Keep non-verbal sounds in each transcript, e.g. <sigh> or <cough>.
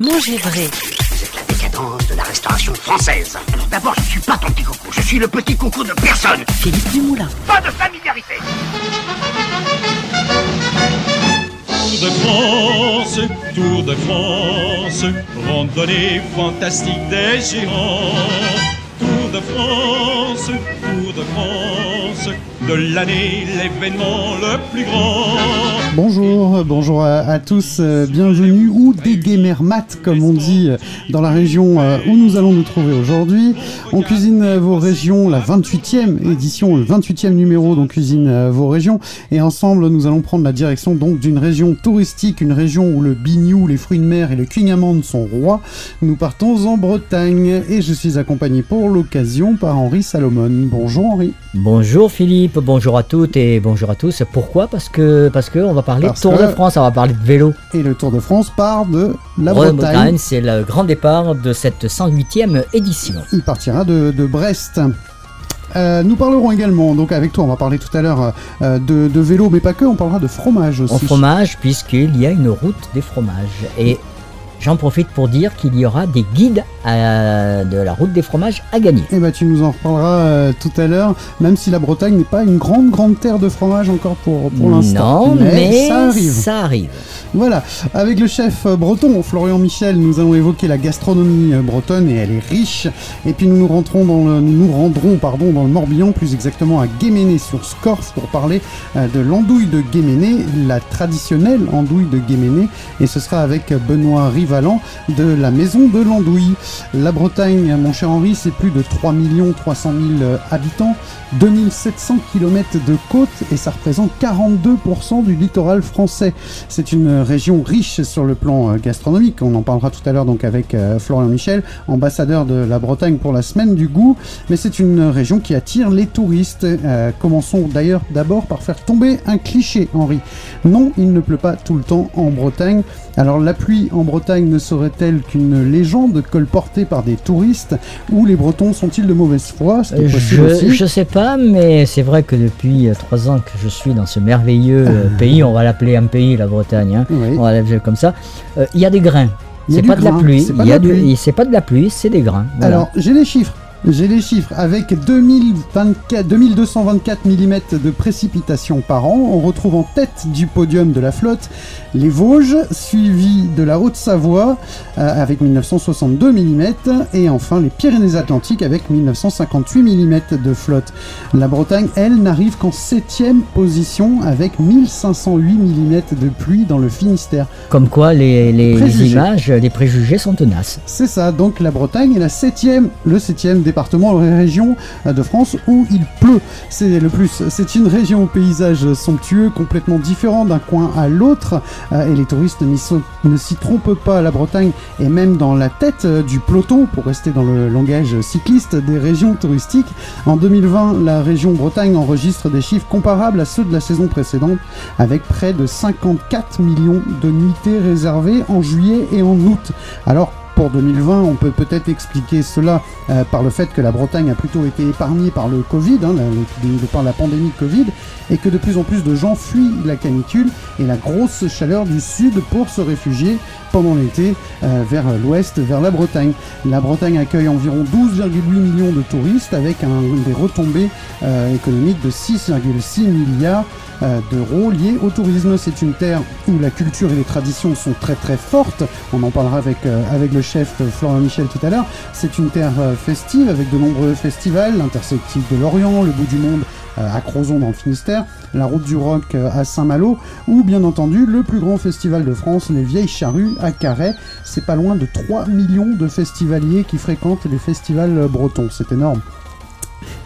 Manger vrai. C'est la décadence de la restauration française. Alors d'abord, je suis pas ton petit coucou, je suis le petit coucou de personne. Philippe Dumoulin. Pas de familiarité. Tour de France, Tour de France, randonnée fantastique des géants. Tour de France, Tour de France, de l'année l'événement le plus grand. Bonjour, bonjour à, à tous, euh, bienvenue ou des gamers mat comme on dit euh, dans la région euh, où nous allons nous trouver aujourd'hui. On cuisine vos régions, la 28e édition, le 28e numéro d'On cuisine euh, vos régions et ensemble nous allons prendre la direction donc d'une région touristique, une région où le bignou, les fruits de mer et le amande sont rois. Nous partons en Bretagne et je suis accompagné pour l'occasion par Henri Salomon. Bonjour Henri. Bonjour Philippe, bonjour à toutes et bonjour à tous. Pourquoi? Parce que parce que on va parler Parce Tour de France, on va parler de vélo. Et le Tour de France part de la Bretagne, Bretagne. c'est le grand départ de cette 108e édition. Il partira de, de Brest. Euh, nous parlerons également, donc avec toi, on va parler tout à l'heure euh, de, de vélo, mais pas que, on parlera de fromage aussi. En fromage, puisqu'il y a une route des fromages. Et j'en profite pour dire qu'il y aura des guides à- de la route des fromages à gagner. Et bah tu nous en reparleras euh, tout à l'heure, même si la Bretagne n'est pas une grande grande terre de fromage encore pour, pour l'instant. non, mais, ça arrive. ça arrive. Voilà, avec le chef euh, breton Florian Michel, nous allons évoquer la gastronomie euh, bretonne et elle est riche. Et puis nous nous rentrons dans le, nous nous rendrons pardon dans le Morbihan, plus exactement à Guéméné sur Scorff pour parler euh, de l'andouille de Guéméné, la traditionnelle andouille de Guéméné. Et ce sera avec Benoît De la maison de l'andouille. La Bretagne, mon cher Henri, c'est plus de 3 300 000 habitants, 2700 km de côte et ça représente 42% du littoral français. C'est une région riche sur le plan euh, gastronomique. On en parlera tout à l'heure donc avec euh, Florian Michel, ambassadeur de la Bretagne pour la semaine du goût. Mais c'est une région qui attire les touristes. Euh, commençons d'ailleurs d'abord par faire tomber un cliché, Henri. Non, il ne pleut pas tout le temps en Bretagne. Alors la pluie en Bretagne ne serait-elle qu'une légende colportée par des touristes ou les Bretons sont-ils de mauvaise foi possible Je, je sais pas, mais c'est vrai que depuis euh, trois ans que je suis dans ce merveilleux euh, <laughs> pays, on va l'appeler un pays, la Bretagne, hein, Oui. on va l'appeler comme ça, euh, il y a des grains. C'est pas de la grain, pluie, c'est pas de la pluie. c'est pas de la pluie, c'est des grains. voilà. Alors, j'ai les chiffres. J'ai les chiffres. Avec 2024, 2224 mm de précipitations par an, on retrouve en tête du podium de la flotte les Vosges, suivi de la Haute-Savoie euh, avec 1962 mm et enfin les Pyrénées-Atlantiques avec 1958 mm de flotte. La Bretagne, elle, n'arrive qu'en septième position avec 1508 mm de pluie dans le Finistère. Comme quoi les, les- images, les préjugés sont tenaces. C'est ça, donc la Bretagne est la septième, le septième département, la région euh, de France où il pleut. C'est le plus. C'est une région au paysage somptueux, complètement différent d'un coin à l'autre, euh, et les touristes ne s'y trompent pas. La Bretagne est même dans la tête euh, du peloton, pour rester dans le langage cycliste, des régions touristiques. En 2020, la région Bretagne enregistre des chiffres comparables à ceux de la saison précédente, avec près de 54 millions de nuitées réservées en juillet et en août. Alors, pour 2020, on peut peut-être expliquer cela euh, par le fait que la Bretagne a plutôt été épargnée par le Covid, hein, par la pandémie de Covid, et que de plus en plus de gens fuient la canicule et la grosse chaleur du sud pour se réfugier pendant l'été euh, vers l'ouest, vers la Bretagne. La Bretagne accueille environ 12,8 millions de touristes avec des retombées euh, économiques de 6,6 milliards d'euros liés au tourisme. C'est une terre où la culture et les traditions sont très très fortes. On en parlera avec, euh, avec le chef euh, Florent Michel tout à l'heure. C'est une terre euh, festive avec de nombreux festivals, l'Intersective de Lorient, le Bout du Monde euh, à Crozon dans le Finistère, la Route du Rock euh, à Saint-Malo, ou bien entendu le plus grand festival de France, les Vieilles Charrues à Carhaix. C'est pas loin de 3 millions de festivaliers qui fréquentent les festivals euh, bretons. C'est énorme.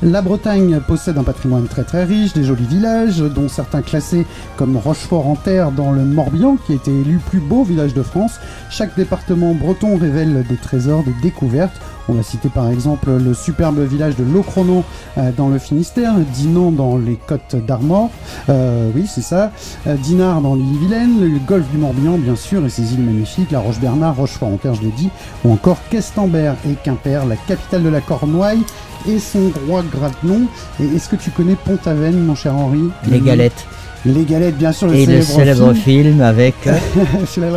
La Bretagne possède un patrimoine très très riche, des jolis villages, dont certains classés comme Rochefort-en-Terre dans le Morbihan, qui a été élu plus beau village de France. Chaque département breton révèle des trésors, des découvertes. On va citer par exemple le superbe village de Locronan euh, dans le Finistère, Dinan dans les Côtes d'Armor, euh, oui c'est ça, euh, Dinard dans l'île-Vilaine, le golfe du Morbihan bien sûr et ses îles magnifiques, la Roche-Bernard, Rochefort-en-Terre je l'ai dit, ou encore Questembert et Quimper, la capitale de la Cornouaille et son roi Gratenon. Et est-ce que tu connais Pont-Aven mon cher Henri? Les galettes. Les galettes, bien sûr, le Et le célèbre film avec euh.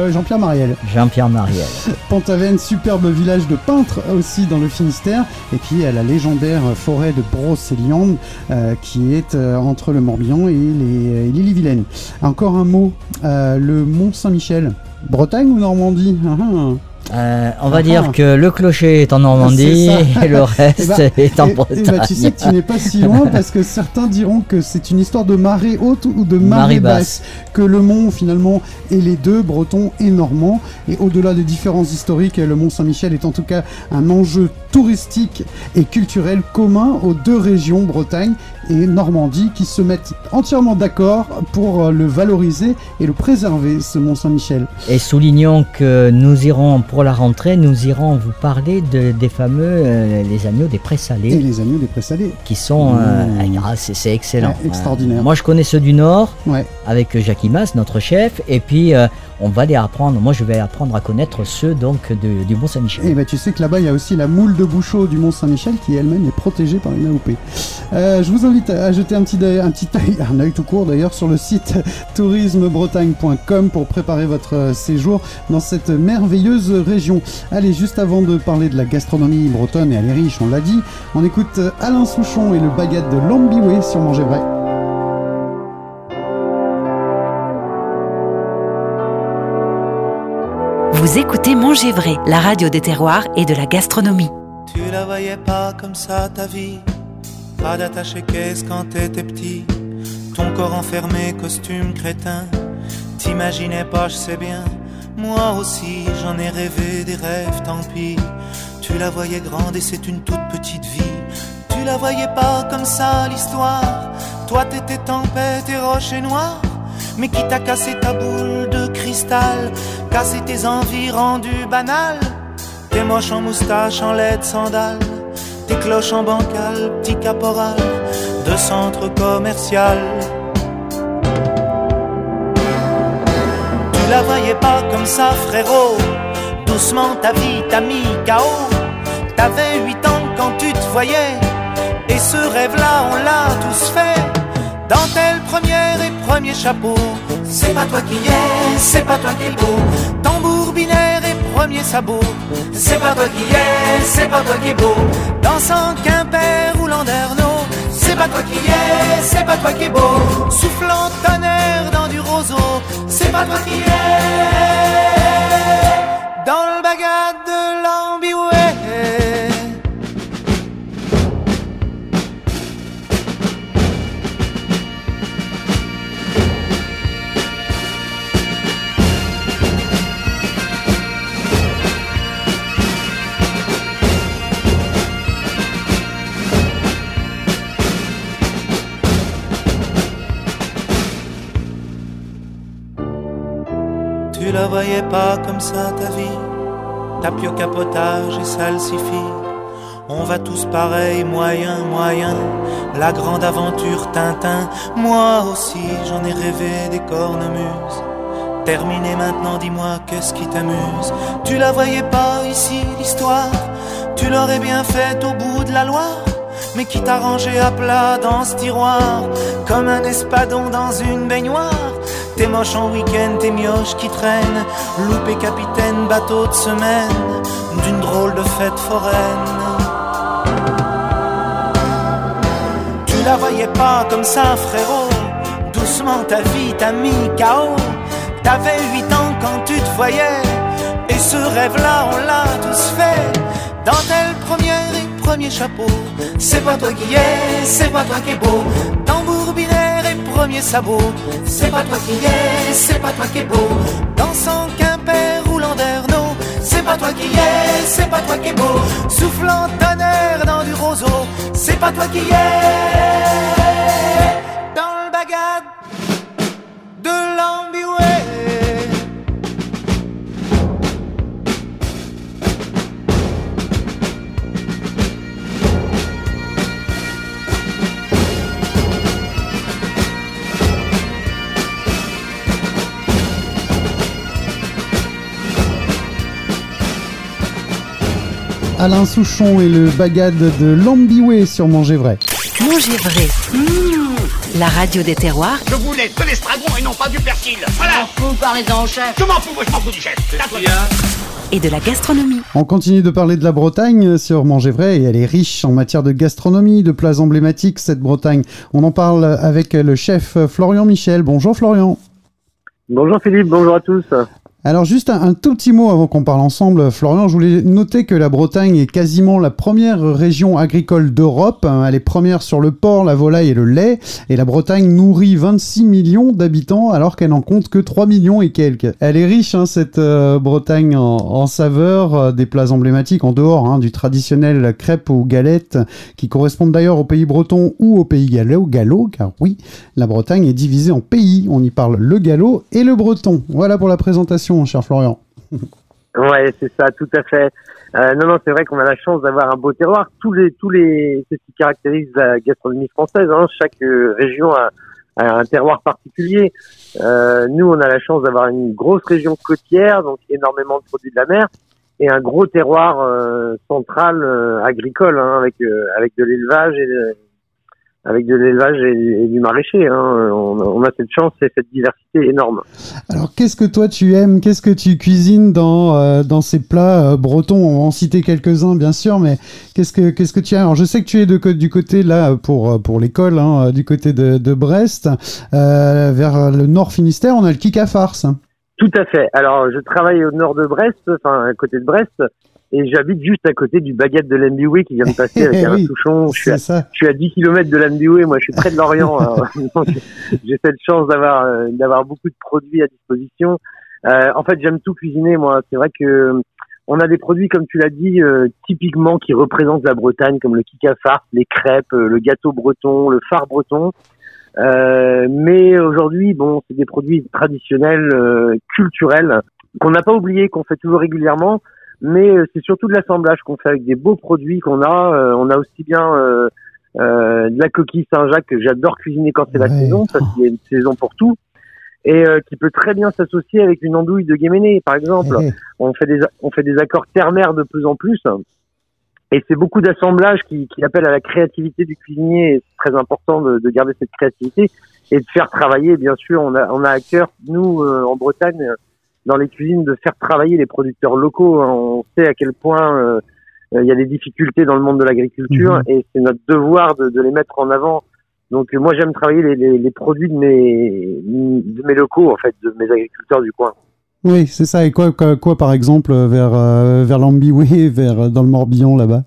<laughs> Jean-Pierre Mariel. Jean-Pierre Mariel. <laughs> Pont-Aven, superbe village de peintres aussi dans le Finistère. Et puis euh, la légendaire forêt de Brocéliande euh, qui est euh, entre le Morbihan et et l'Ille-et-Vilaine. Encore un mot, euh, le Mont Saint-Michel. Bretagne ou Normandie? Ah, ah. Euh, on va Ah. dire que le clocher est en Normandie et le reste Eh ben, est en Et- et Bretagne. bah, tu sais que tu n'es pas si loin parce que certains diront que c'est une histoire de marée haute ou de marée, Marée basse. basse. Que le mont finalement est les deux, breton et normand. Et au-delà des différences historiques, le mont Saint-Michel est en tout cas un enjeu touristique et culturel commun aux deux régions, Bretagne et Normandie, qui se mettent entièrement d'accord pour euh, le valoriser et le préserver, ce mont Saint-Michel. Et soulignons que nous irons, pour la rentrée, nous irons vous parler de- des fameux euh, les agneaux des Et présalés, les agneaux des présalés. qui sont... euh, Mmh. ah, c'est excellent. Ouais, extraordinaire. Euh, moi, je connais ceux du Nord, Ouais. avec Jacques Mas, notre chef, et puis on va les apprendre. Moi, je vais apprendre à connaître ceux donc de- du Mont Saint-Michel. Et bah tu sais que là-bas il y a aussi la moule de Bouchot du Mont Saint-Michel qui elle-même est protégée par une AOP. Euh, je vous invite à jeter un petit un petit œil, <laughs> un œil tout court d'ailleurs sur le site <laughs> tourismebretagne.com pour préparer votre euh, séjour dans cette merveilleuse région. Allez, juste avant de parler de la gastronomie bretonne et elle est riche, on l'a dit, on écoute euh, Alain Souchon et le baguette de Lambiway sur Manger Vrai. Vous écoutez Manger Vrai, la radio des terroirs et de la gastronomie. Tu la voyais pas comme ça ta vie. Pas d'attaché caisse quand t'étais petit. Ton corps enfermé, costume crétin. T'imaginais pas, je sais bien. Moi aussi j'en ai rêvé des rêves, tant pis. Tu la voyais grande et c'est une toute petite vie. Tu la voyais pas comme ça l'histoire. Toi t'étais tempête et rocher noir mais qui t'a cassé ta boule de cassé tes envies rendues banales, T'es moche en moustache, en laide sandales, tes cloches en bancal, petit caporal de centre commercial. Tu la voyais pas comme ça, frérot. Doucement ta vie t'a mis KO. T'avais 8 ans quand tu te voyais. Et ce rêve-là, on l'a tous fait. Dentelle première et premier chapeau. C'est pas toi qui es, c'est pas toi qui es beau. Tambour binaire et premier sabot. C'est pas toi qui es, c'est pas toi qui es beau. Dansant Quimper ou Landerneau. C'est pas toi qui es, c'est pas toi qui es beau. Soufflant tonnerre dans du roseau. C'est pas toi qui es. Dans le bagad Tu la voyais pas comme ça ta vie. Tapis au capotage et salsifis On va tous pareil, moyen, moyen. La grande aventure Tintin. Moi aussi j'en ai rêvé des cornemuses. Terminé maintenant, dis-moi qu'est-ce qui t'amuse? Tu la voyais pas ici l'histoire. Tu l'aurais bien faite au bout de la Loire mais qui t'a rangé à plat dans ce tiroir Comme un espadon dans une baignoire. T'es moche en week-end, t'es mioches qui traînent Loupé capitaine, bateau de semaine D'une drôle de fête foraine. Tu la voyais pas comme ça frérot. Doucement ta vie t'a mis KO T'avais 8 ans quand tu te voyais Et ce rêve-là on l'a tous fait. Dentelle première et premier chapeau. C'est pas toi qui es, c'est pas toi qui es beau. Tambour binaire et premier sabot. C'est pas toi qui es, c'est pas toi qui es beau. Dansant Quimper ou Landerneau. C'est pas toi qui es, c'est pas toi qui es beau. Soufflant tonnerre dans du roseau. C'est pas toi qui es. Dans le bagad de l'ambiway Alain Souchon et le bagade de Lambiway sur Manger Vrai. Manger Vrai. Mmh, la radio des terroirs. Je voulais de l'estragon et non pas du persil. Voilà. Chef. Je m'en fous, moi je m'en fous du chef. Et de la gastronomie. On continue de parler de la Bretagne sur Manger Vrai et elle est riche en matière de gastronomie, de plats emblématiques, cette Bretagne. On en parle avec le chef Florian Michel. Bonjour Florian. Bonjour Philippe, bonjour à tous. Alors juste un, tout petit mot avant qu'on parle ensemble, Florian, je voulais noter que la Bretagne est quasiment la première région agricole d'Europe. Elle est première sur le porc, la volaille et le lait. Et la Bretagne nourrit 26 millions d'habitants alors qu'elle n'en compte que 3 millions et quelques. Elle est riche, hein, cette euh, Bretagne, en, en saveurs, euh, des plats emblématiques en dehors hein, du traditionnel crêpe ou galette qui correspondent d'ailleurs au pays breton ou au pays gallo, gallo, car oui, la Bretagne est divisée en pays. On y parle le gallo et le breton. Voilà pour la présentation cher Florian. <laughs> Ouais, c'est ça, tout à fait. Euh, non, non, c'est vrai qu'on a la chance d'avoir un beau terroir. Tous les, tous les, c'est ce qui caractérise la gastronomie française. Hein. Chaque euh, région a, un terroir particulier. Euh, nous, on a la chance d'avoir une grosse région côtière, donc énormément de produits de la mer, et un gros terroir central agricole, hein, avec avec de l'élevage et avec de l'élevage et, et du maraîcher. Hein. On, on a cette chance et cette diversité énorme. Alors, qu'est-ce que toi tu aimes? Qu'est-ce que tu cuisines dans, euh, dans ces plats euh, bretons? On va en citer quelques-uns, bien sûr, mais qu'est-ce que, qu'est-ce que tu aimes? Alors, je sais que tu es de, du côté, là, pour, euh, pour l'école, hein, euh, du côté de, de Brest, euh, vers le nord Finistère, on a le kick à farce. Tout à fait. Alors, je travaille au nord de Brest, enfin à côté de Brest, et j'habite juste à côté du baguette de l'Ambiway qui vient de passer avec <laughs> un Oui, Touchon. Je suis, à, ça. je suis à 10 km de l'Ambiway, moi je suis près de Lorient. <laughs> <laughs> donc, J'ai cette chance d'avoir euh, d'avoir beaucoup de produits à disposition. Euh, en fait, j'aime tout cuisiner, moi. C'est vrai que euh, on a des produits, comme tu l'as dit, euh, typiquement qui représentent la Bretagne, comme le kika farce, les crêpes, le gâteau breton, le phare breton. Euh, mais aujourd'hui, bon, c'est des produits traditionnels, culturels, qu'on n'a pas oublié, qu'on fait toujours régulièrement. Mais euh, c'est surtout de l'assemblage qu'on fait avec des beaux produits qu'on a. Euh, on a aussi bien euh, euh, de la coquille Saint-Jacques que j'adore cuisiner quand c'est la Ouais. saison, parce qu'il y a une saison pour tout, et euh, qui peut très bien s'associer avec une andouille de Guéméné, par exemple. On fait des on fait des accords terre-mer de plus en plus. Et c'est beaucoup d'assemblage qui, qui appelle à la créativité du cuisinier. Et c'est très important de, de garder cette créativité et de faire travailler. Bien sûr, on a, on a à cœur, nous, euh, en Bretagne, dans les cuisines, de faire travailler les producteurs locaux. hein. On sait à quel point euh, il y a des difficultés dans le monde de l'agriculture Mhm. et c'est notre devoir de, de les mettre en avant. Donc moi, j'aime travailler les, les, les produits de mes, de mes locaux, en fait, de mes agriculteurs du coin. Oui, c'est ça. Et quoi, quoi, quoi, par exemple, euh, vers, euh, vers l'Ambiway, <laughs> vers, dans le Morbihan, là-bas?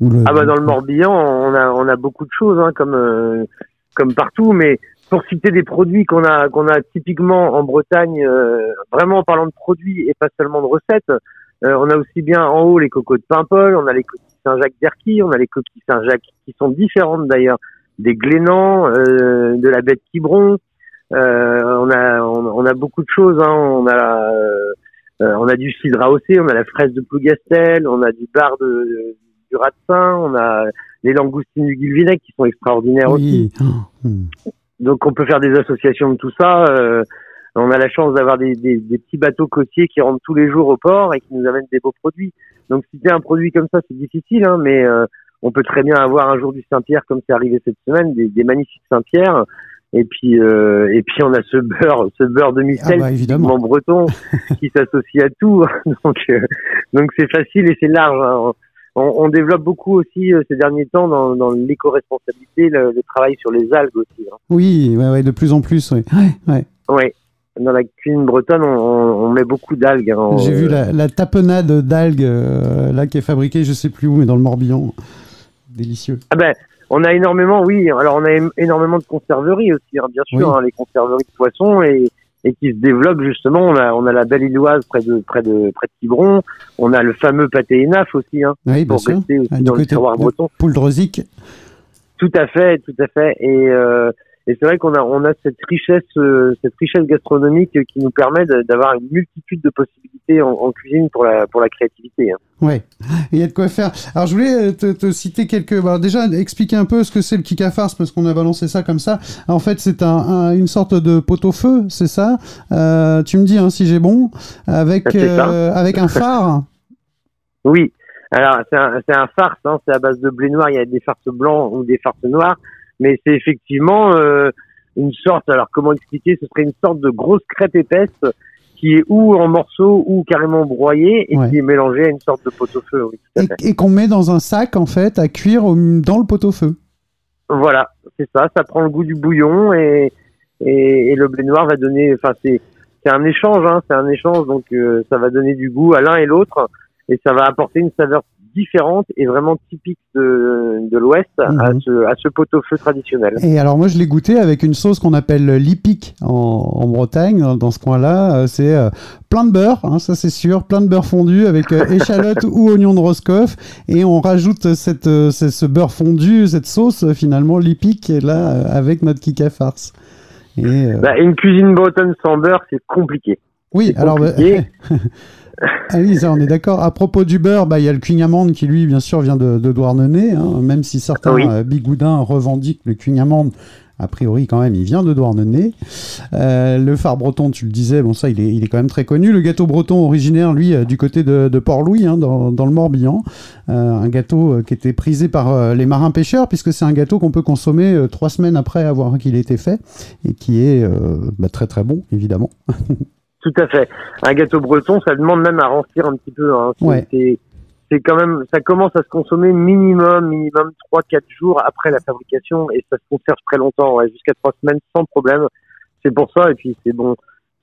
Le- Ah bah dans le Morbihan, on a on a beaucoup de choses hein, comme euh, comme partout, mais pour citer des produits qu'on a qu'on a typiquement en Bretagne, euh, vraiment en parlant de produits et pas seulement de recettes, euh, on a aussi bien en haut les cocos de Paimpol, on a les coquilles Saint-Jacques d'Erquy, on a les coquilles Saint-Jacques qui sont différentes d'ailleurs des Glénans, euh, de la bête Quiberon. Euh, on a on, on a beaucoup de choses. Hein, on a euh, euh, on a du cidre AOC, on a la fraise de Plougastel, on a du bar de, du Ratsin, on a les langoustines du Guilvinec qui sont extraordinaires aussi. Oui. Oh, hmm. Donc on peut faire des associations de tout ça. Euh, on a la chance d'avoir des, des, des petits bateaux côtiers qui rentrent tous les jours au port et qui nous amènent des beaux produits. Donc citer un produit comme ça, c'est difficile, hein, mais euh, on peut très bien avoir un jour du Saint-Pierre comme c'est arrivé cette semaine, des, des magnifiques Saint-Pierre. Et puis euh, et puis on a ce beurre, ce beurre de Ah micelle bah, évidemment. typiquement breton qui s'associe à tout. <laughs> donc euh, donc c'est facile et c'est large. hein. On, on développe beaucoup aussi euh, ces derniers temps dans, dans l'éco-responsabilité le, le travail sur les algues aussi. hein. Oui, ouais, ouais, de plus en plus. Ouais. Ouais, ouais. Ouais. Dans la cuisine bretonne, on, on- on met beaucoup d'algues. hein. J'ai vu Euh, la, la tapenade d'algues euh, là qui est fabriquée, je sais plus où, mais dans le Morbihan. Délicieux. Ah ben, on a énormément, oui. Alors on a énormément de conserveries aussi, hein, bien sûr, Oui. hein, les conserveries de poissons et, et qui se développent justement. On a, on a la Belle Illoise près de près de près de Quiberon. On a le fameux pâté Enaf aussi, hein, Oui, bien pour sûr. rester aussi Ah, dans le terroir breton. Pouldrosic. Tout à fait, tout à fait. Et, euh, et c'est vrai qu'on a, on a cette richesse, euh, cette richesse gastronomique qui nous permet d'avoir une multitude de possibilités en, en cuisine pour la, pour la créativité. hein. Ouais, il y a de quoi faire. Alors je voulais euh, te, te citer quelques. bah, déjà expliquer un peu ce que c'est le farce parce qu'on a balancé ça comme ça. En fait, c'est un, un- une sorte de pot-au-feu, c'est ça? Euh, Tu me dis hein, si j'ai bon avec euh, avec un phare? Oui. Alors c'est un, un farce, hein, c'est à base de blé noir. Il y a des farces blancs ou des farces noires. Mais c'est effectivement euh, une sorte. Alors comment expliquer Ce serait une sorte de grosse crêpe épaisse qui est ou en morceaux ou carrément broyée et Ouais. qui est mélangée à une sorte de pot-au-feu. Oui. Et, et qu'on met dans un sac en fait à cuire au- dans le pot-au-feu. Voilà, c'est ça. Ça prend le goût du bouillon et et, et le blé noir va donner. Enfin, c'est c'est un échange, hein, c'est un échange. Donc euh, ça va donner du goût à l'un et l'autre et ça va apporter une saveur différente et vraiment typique de de l'Ouest à Mhm. ce à ce pot-au-feu traditionnel. Et alors moi je l'ai goûté avec une sauce qu'on appelle lipic en, en Bretagne, dans, dans ce coin-là. Euh, C'est euh, plein de beurre, hein, ça c'est sûr, plein de beurre fondu avec euh, échalote <laughs> ou oignon de Roscoff. Et on rajoute cette, euh, ce, ce beurre fondu, cette sauce finalement lipic et là avec notre kika farce. Et, Bah, une cuisine bretonne sans beurre, c'est compliqué. oui, alors bah. <laughs> ah oui, ça on est d'accord. À propos du beurre, bah, il y a le cuigne-amande qui lui bien sûr vient de, de Douarnenez, hein, même si certains Oui. euh, bigoudins revendiquent le cuigne-amande. A priori, quand même, il vient de Douarnenez. Euh, le phare breton, tu le disais, bon, ça, il est, il est quand même très connu. Le gâteau breton originaire, lui, euh, du côté de, de Port-Louis, hein, dans, dans le Morbihan. Euh, un gâteau qui était prisé par les marins pêcheurs, puisque c'est un gâteau qu'on peut consommer trois semaines après avoir qu'il ait été fait, et qui est bah, très très bon, évidemment. <laughs> Tout à fait. Un gâteau breton, ça demande même à rancir un petit peu. Hein. C'est- Ouais. C'est, c'est quand même, ça commence à se consommer minimum, minimum 3-4 jours après la fabrication et ça se conserve très longtemps, ouais, jusqu'à 3 semaines sans problème. C'est pour ça et puis c'est bon.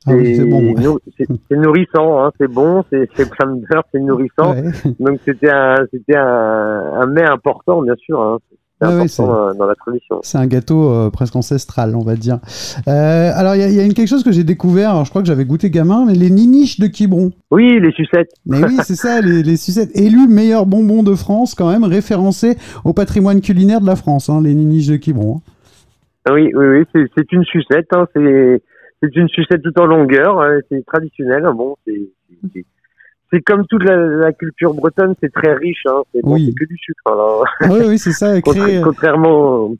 Ah oui, c'est bon. ouais. nou- c'est, c'est nourrissant, hein, c'est bon, c'est, c'est plein de beurre, c'est nourrissant. Ouais. Donc c'était un, c'était un, un mets important, bien sûr. Hein. C'est Ouais, ouais, important dans la tradition. C'est un gâteau euh, presque ancestral, on va dire. Euh, alors, il y, a- il y a une, quelque chose que j'ai découvert, alors, je crois que j'avais goûté gamin, mais les niniches de Quiberon. Oui, les sucettes. Mais oui, c'est ça, les, les sucettes. Élus meilleur bonbon de France, quand même, référencé au patrimoine culinaire de la France, hein, les niniches de Quiberon. Oui, oui, oui, c'est, une sucette. Hein, c'est, une sucette tout en longueur. c'est traditionnel. hein, Bon, c'est, c'est- comme toute la, la culture bretonne, c'est très riche. Hein, c'est, bon, Oui. que du sucre. Alors, Ah oui, oui, c'est ça, <laughs> créé, contrairement,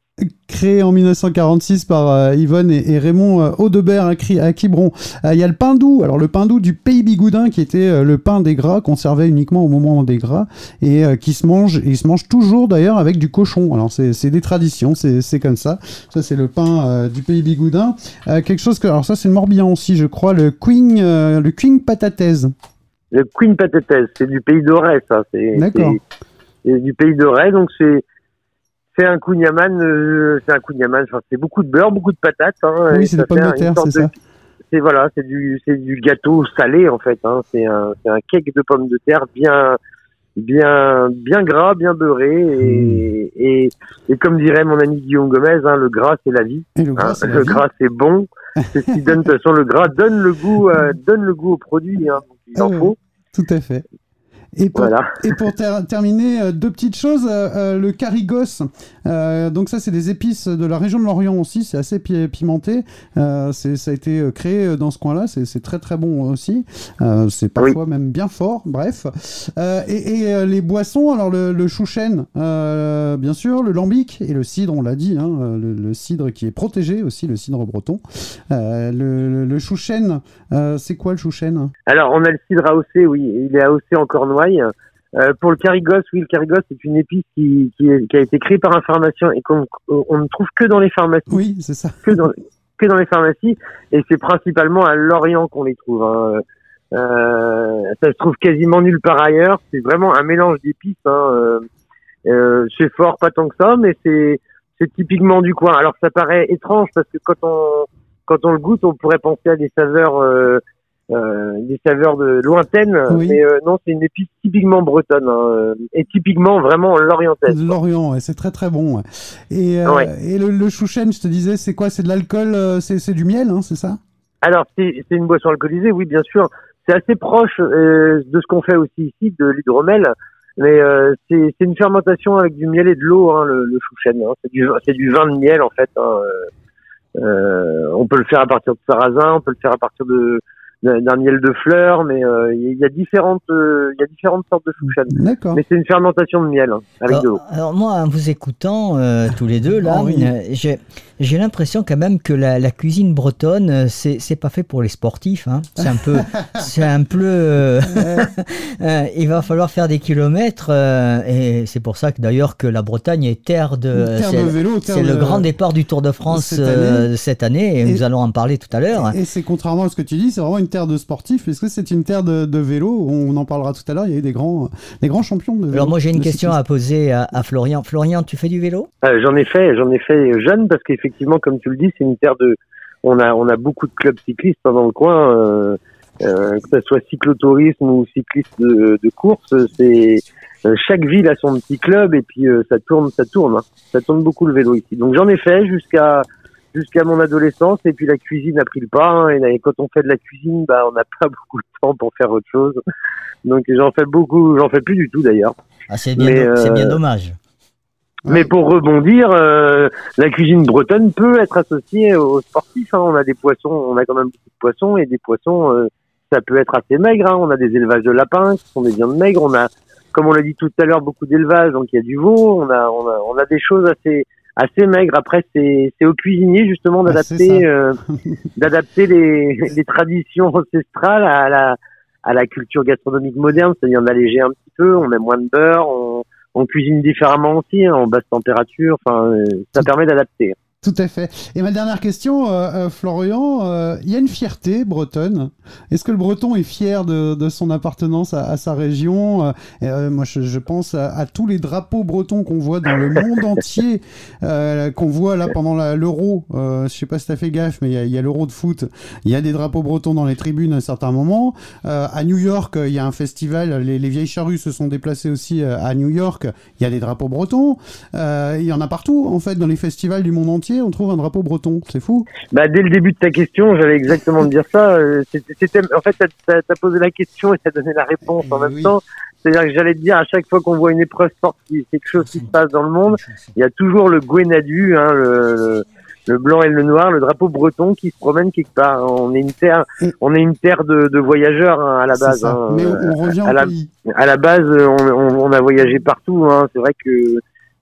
créé en 1946 par euh, Yvonne et, et Raymond euh, Audebert à, Quiberon. Euh, Il y a le pain doux, alors le pain doux du pays bigoudin qui était euh, le pain des gras, conservé uniquement au moment des gras, et euh, qui se mange, et il se mange toujours d'ailleurs avec du cochon. Alors c'est des traditions, c'est comme ça. Ça c'est le pain euh, du pays bigoudin. Euh, quelque chose que, alors ça c'est le Morbihan aussi, je crois, le queen, euh, le queen patataise. Le Queen Patates, c'est du pays d'Auray, ça. C'est, D'accord. c'est, c'est du pays d'Auray, donc c'est, c'est un kouign-amann, euh, c'est un kouign-amann, enfin, c'est beaucoup de beurre, beaucoup de patates. Hein, Oui, c'est des pommes de terre, c'est de- ça. c'est voilà, c'est du c'est du gâteau salé en fait. Hein. C'est un c'est un cake de pommes de terre bien bien bien gras, bien beurré et Hmm. et, et comme dirait mon ami Guillaume Gomez, hein, le gras c'est la vie. Et le hein. gras, c'est la le gras c'est bon. <laughs> C'est ce qui donne de toute façon le gras donne le goût euh, donne le goût au produit. Hein. Tout à fait. Et pour, Voilà. et pour ter- terminer, euh, deux petites choses. euh, euh, le carigos, euh, donc ça, c'est des épices de la région de l'Orient aussi. C'est assez pi- pimenté. Euh, ça a été créé dans ce coin-là. C'est très très bon aussi. C'est parfois même bien fort. Bref. Et et, les boissons, alors le, le chouchen, bien sûr, le lambic et le cidre, on l'a dit. hein, le, le cidre qui est protégé aussi, le cidre breton. Le, le, le chouchen, c'est quoi le chouchen? Alors on a le cidre AOC, oui, il est AOC en Euh, pour le carigos, oui, le carigos c'est une épice qui, qui, est- qui a été créée par un pharmacien et qu'on on ne trouve que dans les pharmacies. Oui, c'est ça. que dans, que dans les pharmacies et c'est principalement à Lorient qu'on les trouve. hein. Euh, ça se trouve quasiment nulle part ailleurs. C'est vraiment un mélange d'épices. Hein. Euh, euh, c'est fort, pas tant que ça, mais c'est c'est typiquement du coin. Alors ça paraît étrange parce que quand on quand on le goûte, on pourrait penser à des saveurs euh, des saveurs de lointaines, Oui. mais euh, non, c'est une épice typiquement bretonne hein, euh, et typiquement vraiment lorientaise. De Lorient, ouais, c'est très très bon. ouais. Et, euh, Ouais. et le, le chouchen, je te disais, c'est quoi? C'est de l'alcool, euh, c'est c'est du miel, hein, c'est ça? Alors, c'est c'est une boisson alcoolisée, oui, bien sûr. C'est assez proche euh, de ce qu'on fait aussi ici, de l'hydromel. Mais euh, c'est c'est une fermentation avec du miel et de l'eau, hein, le, le chouchen. Hein. C'est du, c'est du vin de miel, en fait. Hein. On peut le faire à partir de sarrasin, on peut le faire à partir de d'un miel de fleurs, mais euh, il y a différentes euh, il y a différentes sortes de. D'accord. Mais c'est une fermentation de miel hein, avec de l'eau. Alors, alors moi, en vous écoutant euh, tous les deux, là, Oh oui. j'ai- J'ai l'impression quand même que la, la cuisine bretonne, euh, c'est c'est pas fait pour les sportifs. Hein. C'est un peu, <laughs> c'est un peu. euh, <laughs> euh, il va falloir faire des kilomètres euh, et c'est pour ça que d'ailleurs que la Bretagne est terre de. Terre c'est- de vélo, terre C'est le grand départ du Tour de France cette euh, année. cette année et, Et- nous allons en parler tout à l'heure. Et c'est contrairement à ce que tu dis, c'est vraiment une terre de sportifs. Est-ce que c'est une terre de, de vélo? On en parlera tout à l'heure. Il y a eu des grands, des grands champions de vélo. Alors moi j'ai une question à poser à, à Florian. Florian, tu fais du vélo? Euh, j'en ai fait, j'en ai fait jeune parce qu'effectivement, comme tu le dis, c'est une terre de. On a, on a beaucoup de clubs cyclistes hein, dans le coin, euh, euh, que ce soit cyclotourisme ou cycliste de, de course. C'est euh, chaque ville a son petit club et puis ça tourne, ça tourne, hein. ça tourne beaucoup le vélo ici. Donc j'en ai fait jusqu'à jusqu'à mon adolescence et puis la cuisine a pris le pas. hein, et, quand on fait de la cuisine, bah on n'a <laughs> pas beaucoup de temps pour faire autre chose. Donc j'en fais beaucoup, j'en fais plus du tout d'ailleurs. ah, C'est bien, do- dommage. Mais pour rebondir, euh, la cuisine bretonne peut être associée aux sportifs. hein. On a des poissons, on a quand même beaucoup de poissons et des poissons, euh, ça peut être assez maigre. hein. On a des élevages de lapins qui sont des viandes maigres. On a, comme on l'a dit tout à l'heure, beaucoup d'élevages, donc il y a du veau. On a, on a, on a des choses assez, assez maigres. Après, c'est, c'est aux cuisiniers justement Ah, c'est d'adapter, euh, <laughs> d'adapter les, les traditions ancestrales à la, à la culture gastronomique moderne, c'est-à-dire d'alléger un petit peu. On met moins de beurre. On, on cuisine différemment aussi, hein, en basse température. Enfin, euh, ça permet d'adapter. Tout à fait. Et ma dernière question, euh, euh, Florian, euh, il y a une fierté bretonne. Est-ce que le breton est fier de, de son appartenance à, à sa région Euh, euh, Moi, je, je pense à, à tous les drapeaux bretons qu'on voit dans le monde <laughs> entier, euh, qu'on voit là pendant l'euro. Euh, je sais pas si tu as fait gaffe, mais il y a- a l'euro de foot. Il y a des drapeaux bretons dans les tribunes à un certain moment. Euh, à New York, il y a un festival. Les, les vieilles charrues se sont déplacées aussi à New York. Il y a des drapeaux bretons. Euh, il y en a partout, en fait, dans les festivals du monde entier, on trouve un drapeau breton. C'est fou. Bah, dès le début de ta question, j'allais exactement te dire ça. Euh, C'était, en fait, t'as, t'as posé la question et t'as donné la réponse en Eh même oui. temps. C'est-à-dire que j'allais te dire à chaque fois qu'on voit une épreuve sportive, quelque chose qui se passe dans le monde, il y a toujours le Gwenadu, hein, le, blanc et le noir, le drapeau breton qui se promène quelque part. On est une terre, Et- on est une terre de, de voyageurs hein, à la base. hein. Mais on, on revient à la- pays. à la base, on, on, on a voyagé partout. Hein. C'est vrai que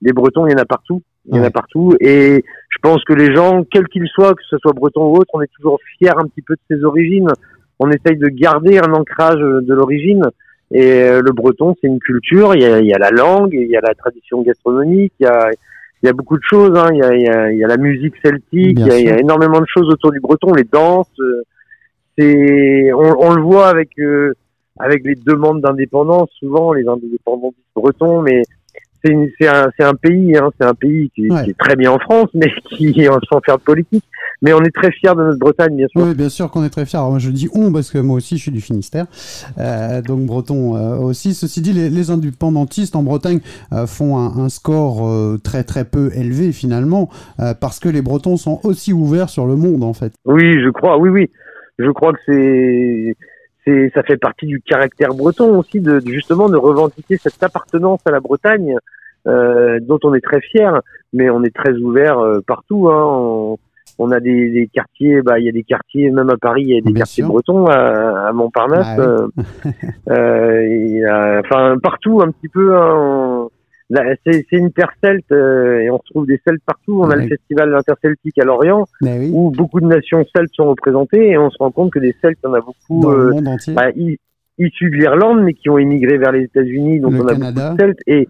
les Bretons, il y en a partout. Il y en a partout. Et je pense que les gens, quels qu'ils soient, que ce soit breton ou autre, on est toujours fiers un petit peu de ses origines. On essaye de garder un ancrage de l'origine. Et euh, le breton, c'est une culture. Il y, a, il y a la langue, il y a la tradition gastronomique, il y a, il y a beaucoup de choses. Hein. Il, y a, il, y a, il y a la musique celtique, il y, a, énormément de choses autour du breton, les danses. euh, C'est, on, on le voit avec euh, avec les demandes d'indépendance, souvent les indépendantistes bretons, mais c'est un, pays, hein, c'est un pays qui, Ouais. qui est très bien en France, <laughs> mais qui sans faire de politique. Mais on est très fiers de notre Bretagne, bien sûr. Oui, bien sûr qu'on est très fiers. Alors, moi, je dis on parce que moi aussi, je suis du Finistère, euh, donc breton euh, aussi. Ceci dit, les, les indépendantistes en Bretagne euh, font un, un score très très peu élevé finalement, parce que les Bretons sont aussi ouverts sur le monde en fait. Oui, je crois, oui, oui. Je crois que c'est, c'est, ça fait partie du caractère breton aussi de, de justement de revendiquer cette appartenance à la Bretagne, euh, dont on est très fier, mais on est très ouvert euh, partout. Hein. On, on a des, des quartiers, bah il y a des quartiers, même à Paris, il y a des Bien quartiers sûr. bretons à, à Montparnasse. Bah euh, euh, enfin partout un petit peu. hein, on- c'est, une terre celte euh, et on retrouve des celtes partout. On a le festival interceltique à Lorient oui, où beaucoup de nations celtes sont représentées et on se rend compte que des celtes, il y en a beaucoup euh, bah, issus de l'Irlande, mais qui ont émigré vers les États-Unis, donc Le on a Canada. beaucoup de celtes et,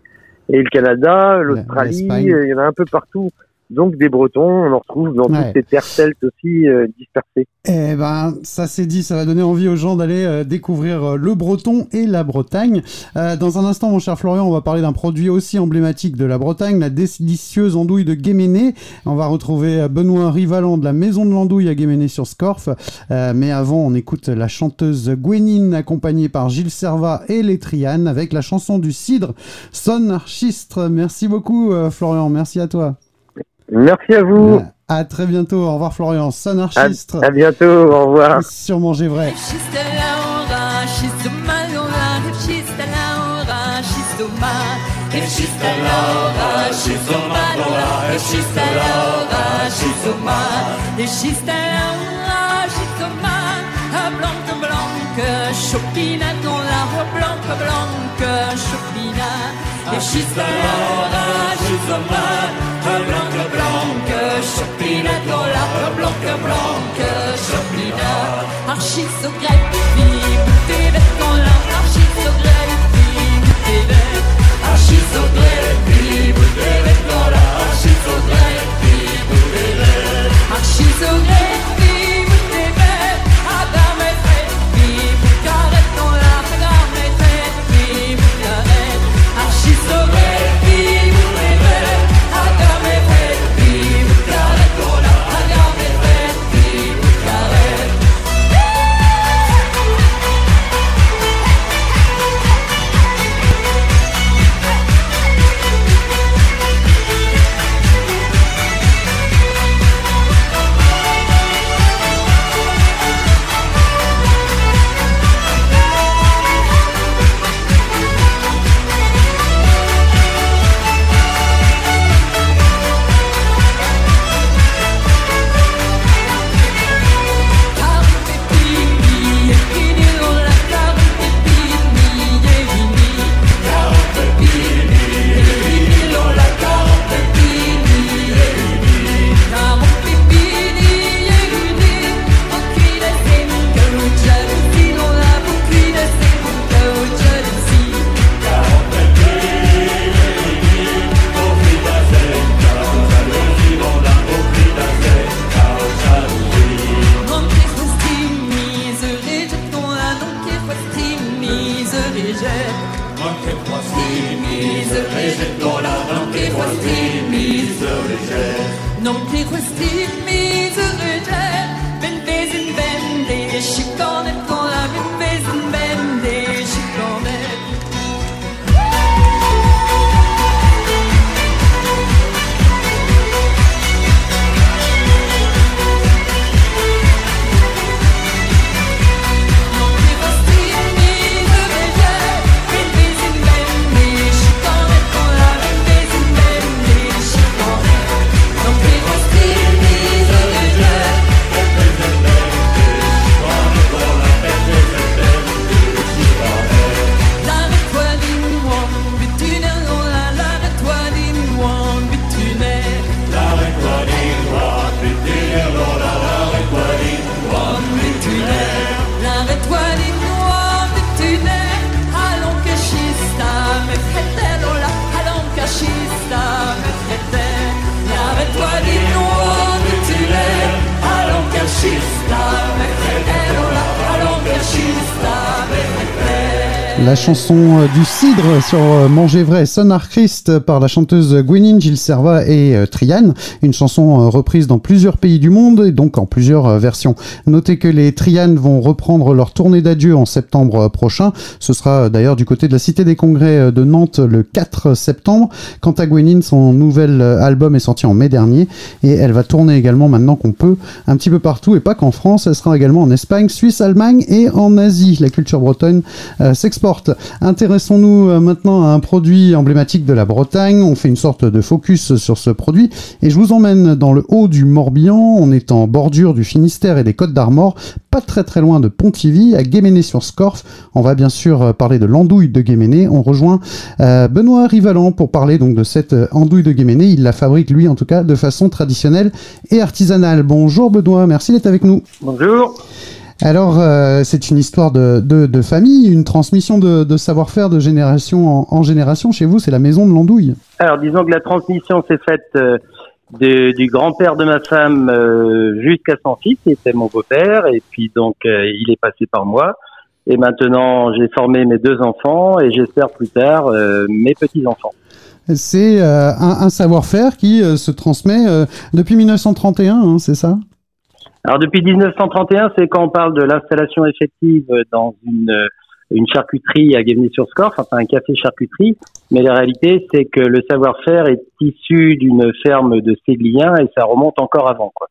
et le Canada, l'Australie, euh, il y en a un peu partout. Donc des Bretons, on en retrouve dans Ouais. toutes ces terres celtes aussi euh, dispersées. Eh ben, ça c'est dit, ça va donner envie aux gens d'aller euh, découvrir euh, le Breton et la Bretagne. Euh, dans un instant, mon cher Florian, on va parler d'un produit aussi emblématique de la Bretagne, la délicieuse andouille de Guéméné. On va retrouver euh, Benoît Rivalan de la Maison de l'Andouille à Guéméné sur Scorff. Euh, mais avant, on écoute la chanteuse Gwenine accompagnée par Gilles Servat et les Trianes avec la chanson du Cidre, Son Archistre. Merci beaucoup, Florian. Merci à toi. Merci à vous, à très bientôt. Au revoir, Florian. Son Archistre. à bientôt, au revoir. Sur Manger Vrai. Chopina dans chopina, schiste Laura, schiste Ma, blanca, blanca, chopina, dola, blanca, blanca, chopina, archi so grec, tes vêtements là, archi so grec, tes vêtements, archi so grec, tes vêtements là, archi so grec, chanson euh, du cidre sur euh, Manger vrai, Sonar Christ par la chanteuse Gwynine Gilles Serva et euh, Triane. Une chanson euh, reprise dans plusieurs pays du monde et donc en plusieurs euh, versions. Notez que les Trianes vont reprendre leur tournée d'adieu en septembre euh, prochain. Ce sera euh, d'ailleurs du côté de la Cité des Congrès euh, de Nantes le 4 septembre. Quant à Gwynine, son nouvel euh, album est sorti en mai dernier et elle va tourner également maintenant qu'on peut un petit peu partout et pas qu'en France. Elle sera également en Espagne, Suisse, Allemagne et en Asie. La culture bretonne euh, s'exporte. Intéressons-nous euh, maintenant à un produit emblématique de la Bretagne. On fait une sorte de focus sur ce produit et je vous emmène dans le haut du Morbihan. On est en bordure du Finistère et des Côtes d'Armor, pas très très loin de Pontivy, à Guéméné-sur-Scorff. On va bien sûr euh, parler de l'andouille de Guéméné. On rejoint euh, Benoît Rivalan pour parler donc de cette andouille de Guéméné. Il la fabrique lui en tout cas de façon traditionnelle et artisanale. Bonjour Benoît, merci d'être avec nous. Bonjour. Alors, euh, c'est une histoire de, de, de famille, une transmission de, de savoir-faire de génération en, en génération. Chez vous, c'est la maison de l'andouille. Alors, disons que la transmission s'est faite euh, de- du grand-père de ma femme euh, jusqu'à son fils, qui était mon beau-père, et puis donc il est passé par moi. Et maintenant, j'ai formé mes deux enfants et j'espère plus tard mes petits-enfants. C'est euh, un, un savoir-faire qui euh, se transmet euh, depuis 1931, hein, c'est ça? Alors depuis 1931, c'est quand on parle de l'installation effective dans une, euh, une charcuterie à Guémené-sur-Scorff, enfin un café charcuterie, mais la réalité c'est que le savoir-faire est issu d'une ferme de Ségliens et ça remonte encore avant. Quoi.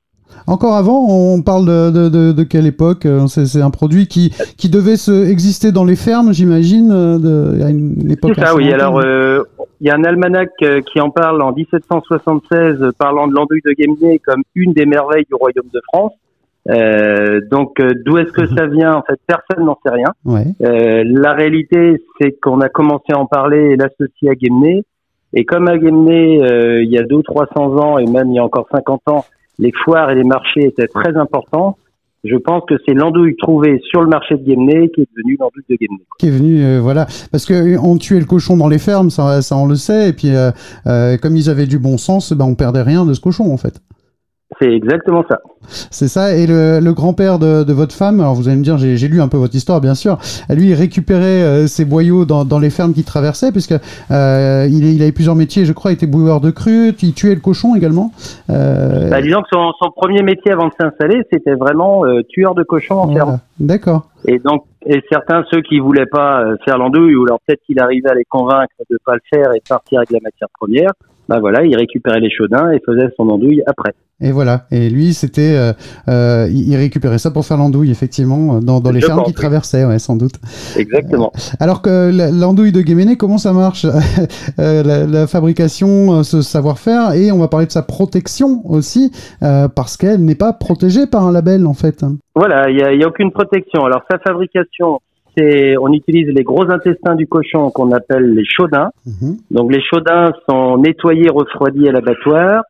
Encore avant, on parle de, de, de, de quelle époque Euh, C'est un produit qui, qui devait se exister dans les fermes, j'imagine, euh, à une époque. C'est ça, oui. Alors, euh, il y a un almanach euh, qui en parle en 1776, euh, parlant de l'andouille de Guémené comme une des merveilles du royaume de France. Euh, donc, euh, d'où est-ce que ça vient? En fait, personne n'en sait rien. Ouais. Euh, la réalité, c'est qu'on a commencé à en parler et l'associer à Guémené. Et comme à Guémené, euh, il y a deux ou 300 ans, et même il y a encore 50 ans, les foires et les marchés étaient très importants, je pense que c'est l'andouille trouvée sur le marché de Guémené qui est devenue l'andouille de Guémené. Qui est venu, euh, voilà, parce que euh, on tuait le cochon dans les fermes, ça, ça on le sait, et puis euh, euh, comme ils avaient du bon sens, ben on perdait rien de ce cochon en fait. C'est exactement ça. C'est ça. Et le, le grand-père de, de votre femme, alors vous allez me dire, j'ai lu un peu votre histoire, bien sûr. Lui, il récupérait euh, ses boyaux dans, dans les fermes qu'il traversait, puisque euh, il, il avait plusieurs métiers. Je crois, il était boueur de cru, il tuait le cochon également. Euh, Bah, disons que son, son premier métier avant de s'installer, c'était vraiment tueur de cochons en ferme. D'accord. Et donc, et certains, ceux qui voulaient pas faire l'andouille, ou alors peut-être qu'il arrivait à les convaincre de pas le faire et de partir avec la matière première, bah voilà, il récupérait les chaudins et faisait son andouille après. Et voilà. Et lui, c'était, euh, euh, il récupérait ça pour faire l'andouille, effectivement, dans, dans les Je fermes qu'il traversait, ouais, sans doute. Exactement. Alors que la- l'andouille de Guéméné, comment ça marche? <laughs> Euh, la, la fabrication, euh, ce savoir-faire, et on va parler de sa protection aussi, euh, parce qu'elle n'est pas protégée par un label, en fait. Voilà, il y a, y a aucune protection. Alors sa fabrication, c'est, on utilise les gros intestins du cochon qu'on appelle les chaudins. Mhm. Donc les chaudins sont nettoyés, refroidis à l'abattoir,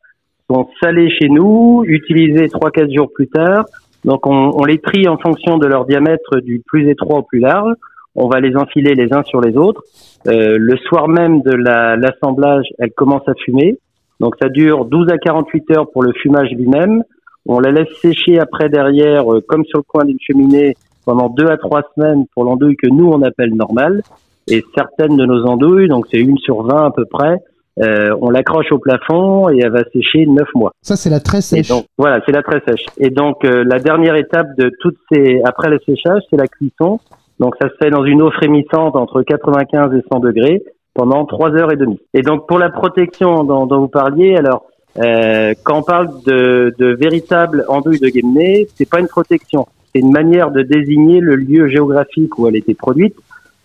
sont chez nous, utilisés 3-4 jours plus tard. Donc on, les trie en fonction de leur diamètre du plus étroit au plus large. On va les enfiler les uns sur les autres. Euh, le soir même de la- l'assemblage, elle commence à fumer. Donc ça dure 12 à 48 heures pour le fumage lui-même. On la laisse sécher après derrière, euh, comme sur le coin d'une cheminée, pendant deux à trois semaines pour l'andouille que nous on appelle normale. Et certaines de nos andouilles, donc c'est une sur 20 à peu près, euh, on l'accroche au plafond et elle va sécher neuf mois. Ça, c'est la très Et sèche. donc voilà, c'est la très sèche. Et donc euh, la dernière étape de toutes ces après le séchage, c'est la cuisson. Donc ça se fait dans une eau frémissante entre 95 et 100 degrés pendant trois heures et demie. Et donc pour la protection dont, dont vous parliez, alors euh, quand on parle de, de véritable andouille de Guémené, c'est pas une protection, c'est une manière de désigner le lieu géographique où elle été produite.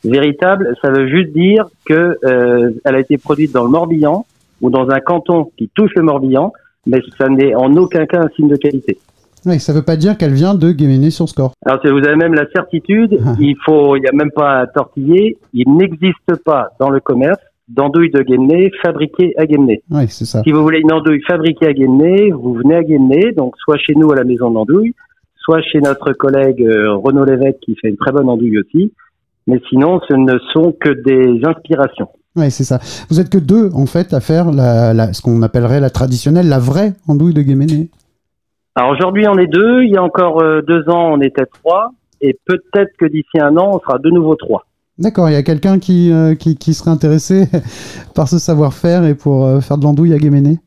Véritable, ça veut juste dire que euh, elle a été produite dans le Morbihan ou dans un canton qui touche le Morbihan, mais ça n'est en aucun cas un signe de qualité. Oui, ça veut pas dire qu'elle vient de Guéméné sur Score. Alors si vous avez même la certitude, Ah. il faut, il n'y a même pas à tortiller, il n'existe pas dans le commerce d'andouille de Guémené fabriquée à Guémené. Oui, c'est ça. Si vous voulez une andouille fabriquée à Guémené, vous venez à Guémené, donc soit chez nous à la maison d'andouille, soit chez notre collègue euh, Renaud Lévesque qui fait une très bonne andouille aussi. Mais sinon, ce ne sont que des inspirations. Oui, c'est ça. Vous êtes que deux, en fait, à faire la, la- ce qu'on appellerait la traditionnelle, la vraie andouille de Guéméné. Alors aujourd'hui, on est deux. Il y a encore euh, deux ans, on était trois. Et peut-être que d'ici un an, on sera de nouveau trois. D'accord, il y a quelqu'un qui, euh, qui, qui serait intéressé <laughs> par ce savoir-faire et pour euh, faire de l'andouille à Guéméné.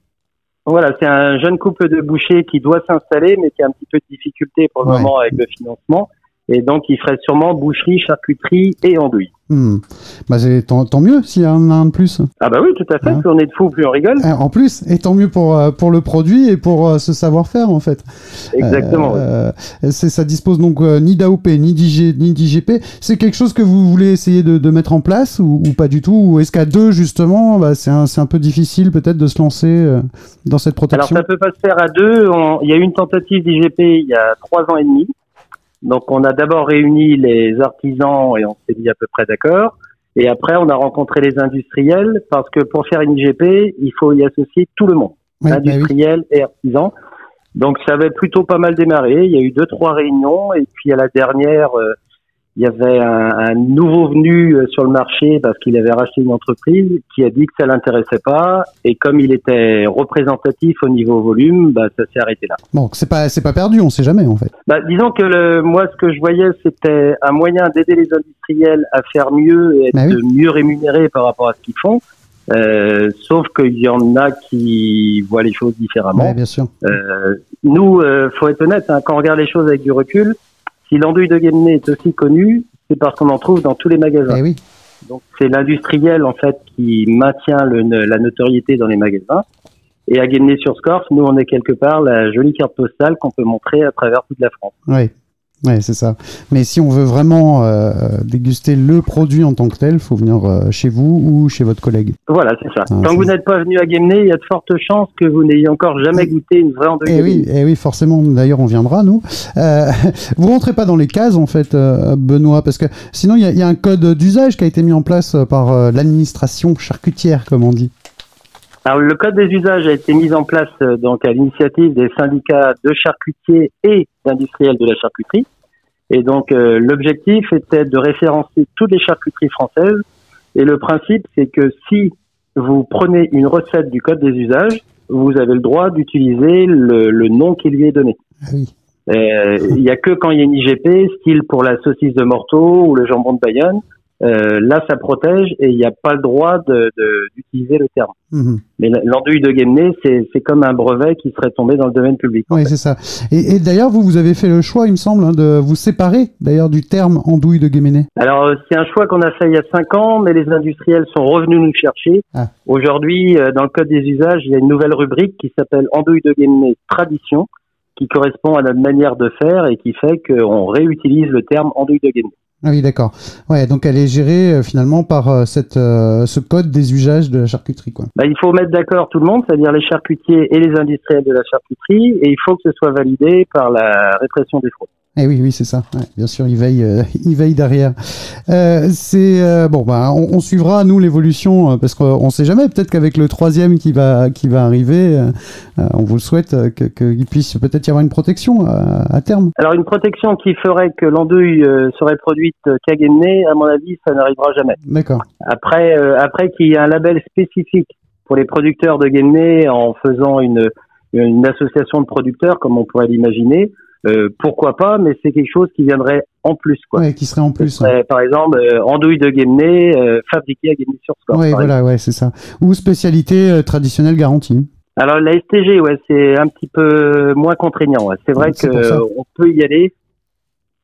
Voilà, c'est un jeune couple de bouchers qui doit s'installer, mais qui a un petit peu de difficulté pour le Ouais. moment avec le financement. Et donc, il ferait sûrement boucherie, charcuterie et andouille. Hmm. Bah, tant, tant mieux s'il y en a un de plus. Ah bah oui, tout à fait. Hein Plus on est de fous, plus on rigole. Euh, En plus, et tant mieux pour, euh, pour le produit et pour euh, ce savoir-faire, en fait. Exactement. oui. Euh, ça dispose donc euh, ni d'AOP, ni d'IG, ni d'IGP. C'est quelque chose que vous voulez essayer de, de mettre en place ou, ou pas du tout? Ou est-ce qu'à deux, justement, bah, c'est un, peu difficile peut-être de se lancer euh, dans cette Alors, protection? ça peut pas se faire à deux. On- Il y a eu une tentative d'IGP il y a trois ans et demi. Donc, on a d'abord réuni les artisans et on s'est mis à peu près d'accord. Et après, on a rencontré les industriels parce que pour faire une IGP, il faut y associer tout le monde. Bah oui. industriels et artisans. Donc ça avait plutôt pas mal démarré. Il y a eu deux trois réunions et puis à la dernière, euh, il y avait un, un nouveau venu euh, sur le marché parce qu'il avait racheté une entreprise qui a dit que ça l'intéressait pas et comme il était représentatif au niveau volume, bah, ça s'est arrêté là. Bon, c'est pas, c'est pas perdu, on sait jamais, en fait. Bah, disons que le, moi ce que je voyais c'était un moyen d'aider les industriels à faire mieux et être Bah oui. mieux rémunérés par rapport à ce qu'ils font. Euh, sauf qu'il y en a qui voient les choses différemment. Ouais, bien sûr. Euh, nous, euh, faut être honnête, hein, quand on regarde les choses avec du recul, si l'andouille de Guémené est aussi connue, c'est parce qu'on en trouve dans tous les magasins. Eh oui. Donc c'est l'industriel en fait qui maintient le, la notoriété dans les magasins. Et à Guémené-sur-Scorff, nous on est quelque part la jolie carte postale qu'on peut montrer à travers toute la France. Ouais. Ouais, c'est ça. Mais si on veut vraiment euh, déguster le produit en tant que tel, faut venir euh, chez vous ou chez votre collègue. Voilà, c'est ça. Ah, Tant que vous n'êtes pas venu à Guémené, il y a de fortes chances que vous n'ayez encore jamais goûté une vraie andouille. Eh oui, eh oui, forcément. D'ailleurs, on viendra, nous. Euh, <laughs> vous rentrez pas dans les cases, en fait, euh, Benoît, parce que sinon, il y, y a un code d'usage qui a été mis en place euh, par l'administration charcutière, comme on dit. Alors le code des usages a été mis en place euh, donc à l'initiative des syndicats de charcutiers et d'industriels de la charcuterie. Et donc euh, l'objectif était de référencer toutes les charcuteries françaises. Et le principe, c'est que si vous prenez une recette du code des usages, vous avez le droit d'utiliser le, le nom qui lui est donné. Ah. Euh, Il y a que quand il y a une IGP, style pour la saucisse de Morteau ou le jambon de Bayonne, euh, là ça protège et il n'y a pas le droit de- de- d'utiliser le terme. Mhm. Mais l'andouille de Guémené, c'est comme un brevet qui serait tombé dans le domaine public. Oui, c'est ça. Et, et d'ailleurs, vous, vous avez fait le choix, il me semble, hein, de vous séparer d'ailleurs du terme andouille de Guéméné. Alors euh, c'est un choix qu'on a fait il y a cinq ans, mais les industriels sont revenus nous chercher. Ah. Aujourd'hui, euh, dans le code des usages, il y a une nouvelle rubrique qui s'appelle andouille de Guémené tradition, qui correspond à notre manière de faire et qui fait qu'on réutilise le terme andouille de Guémené. Ah oui, d'accord. Ouais, donc elle est gérée euh, finalement par euh, cette, euh, ce code des usages de la charcuterie, quoi. Bah, il faut mettre d'accord tout le monde, c'est-à-dire les charcutiers et les industriels de la charcuterie, et il faut que ce soit validé par la répression des fraudes. Eh oui, oui, c'est ça. Ouais, bien sûr, il veille, euh, <laughs> il veille derrière. Euh, c'est euh, bon, bah, on, on suivra nous l'évolution parce qu'on sait jamais. Peut-être qu'avec le troisième qui va, qui va arriver, on vous le souhaite que- qu'il puisse peut-être y avoir une protection à terme. Alors une protection qui ferait que l'andouille serait produite qu'à Guémené, à mon avis, ça n'arrivera jamais. D'accord. Après, euh, après qu'il y ait un label spécifique pour les producteurs de Guémené en faisant une, une association de producteurs, comme on pourrait l'imaginer, euh, pourquoi pas, mais c'est quelque chose qui viendrait en plus. Quoi. Ouais, qui serait en plus. serait, par exemple, euh, andouille de Guémené, euh, fabriquée à Guémené-sur-Score. Ouais, par voilà, ouais, c'est ça. Ou spécialité traditionnelle garantie. Alors la STG, ouais, c'est un petit peu moins contraignant. ouais. C'est vrai C'est que pour ça. euh, on peut y aller,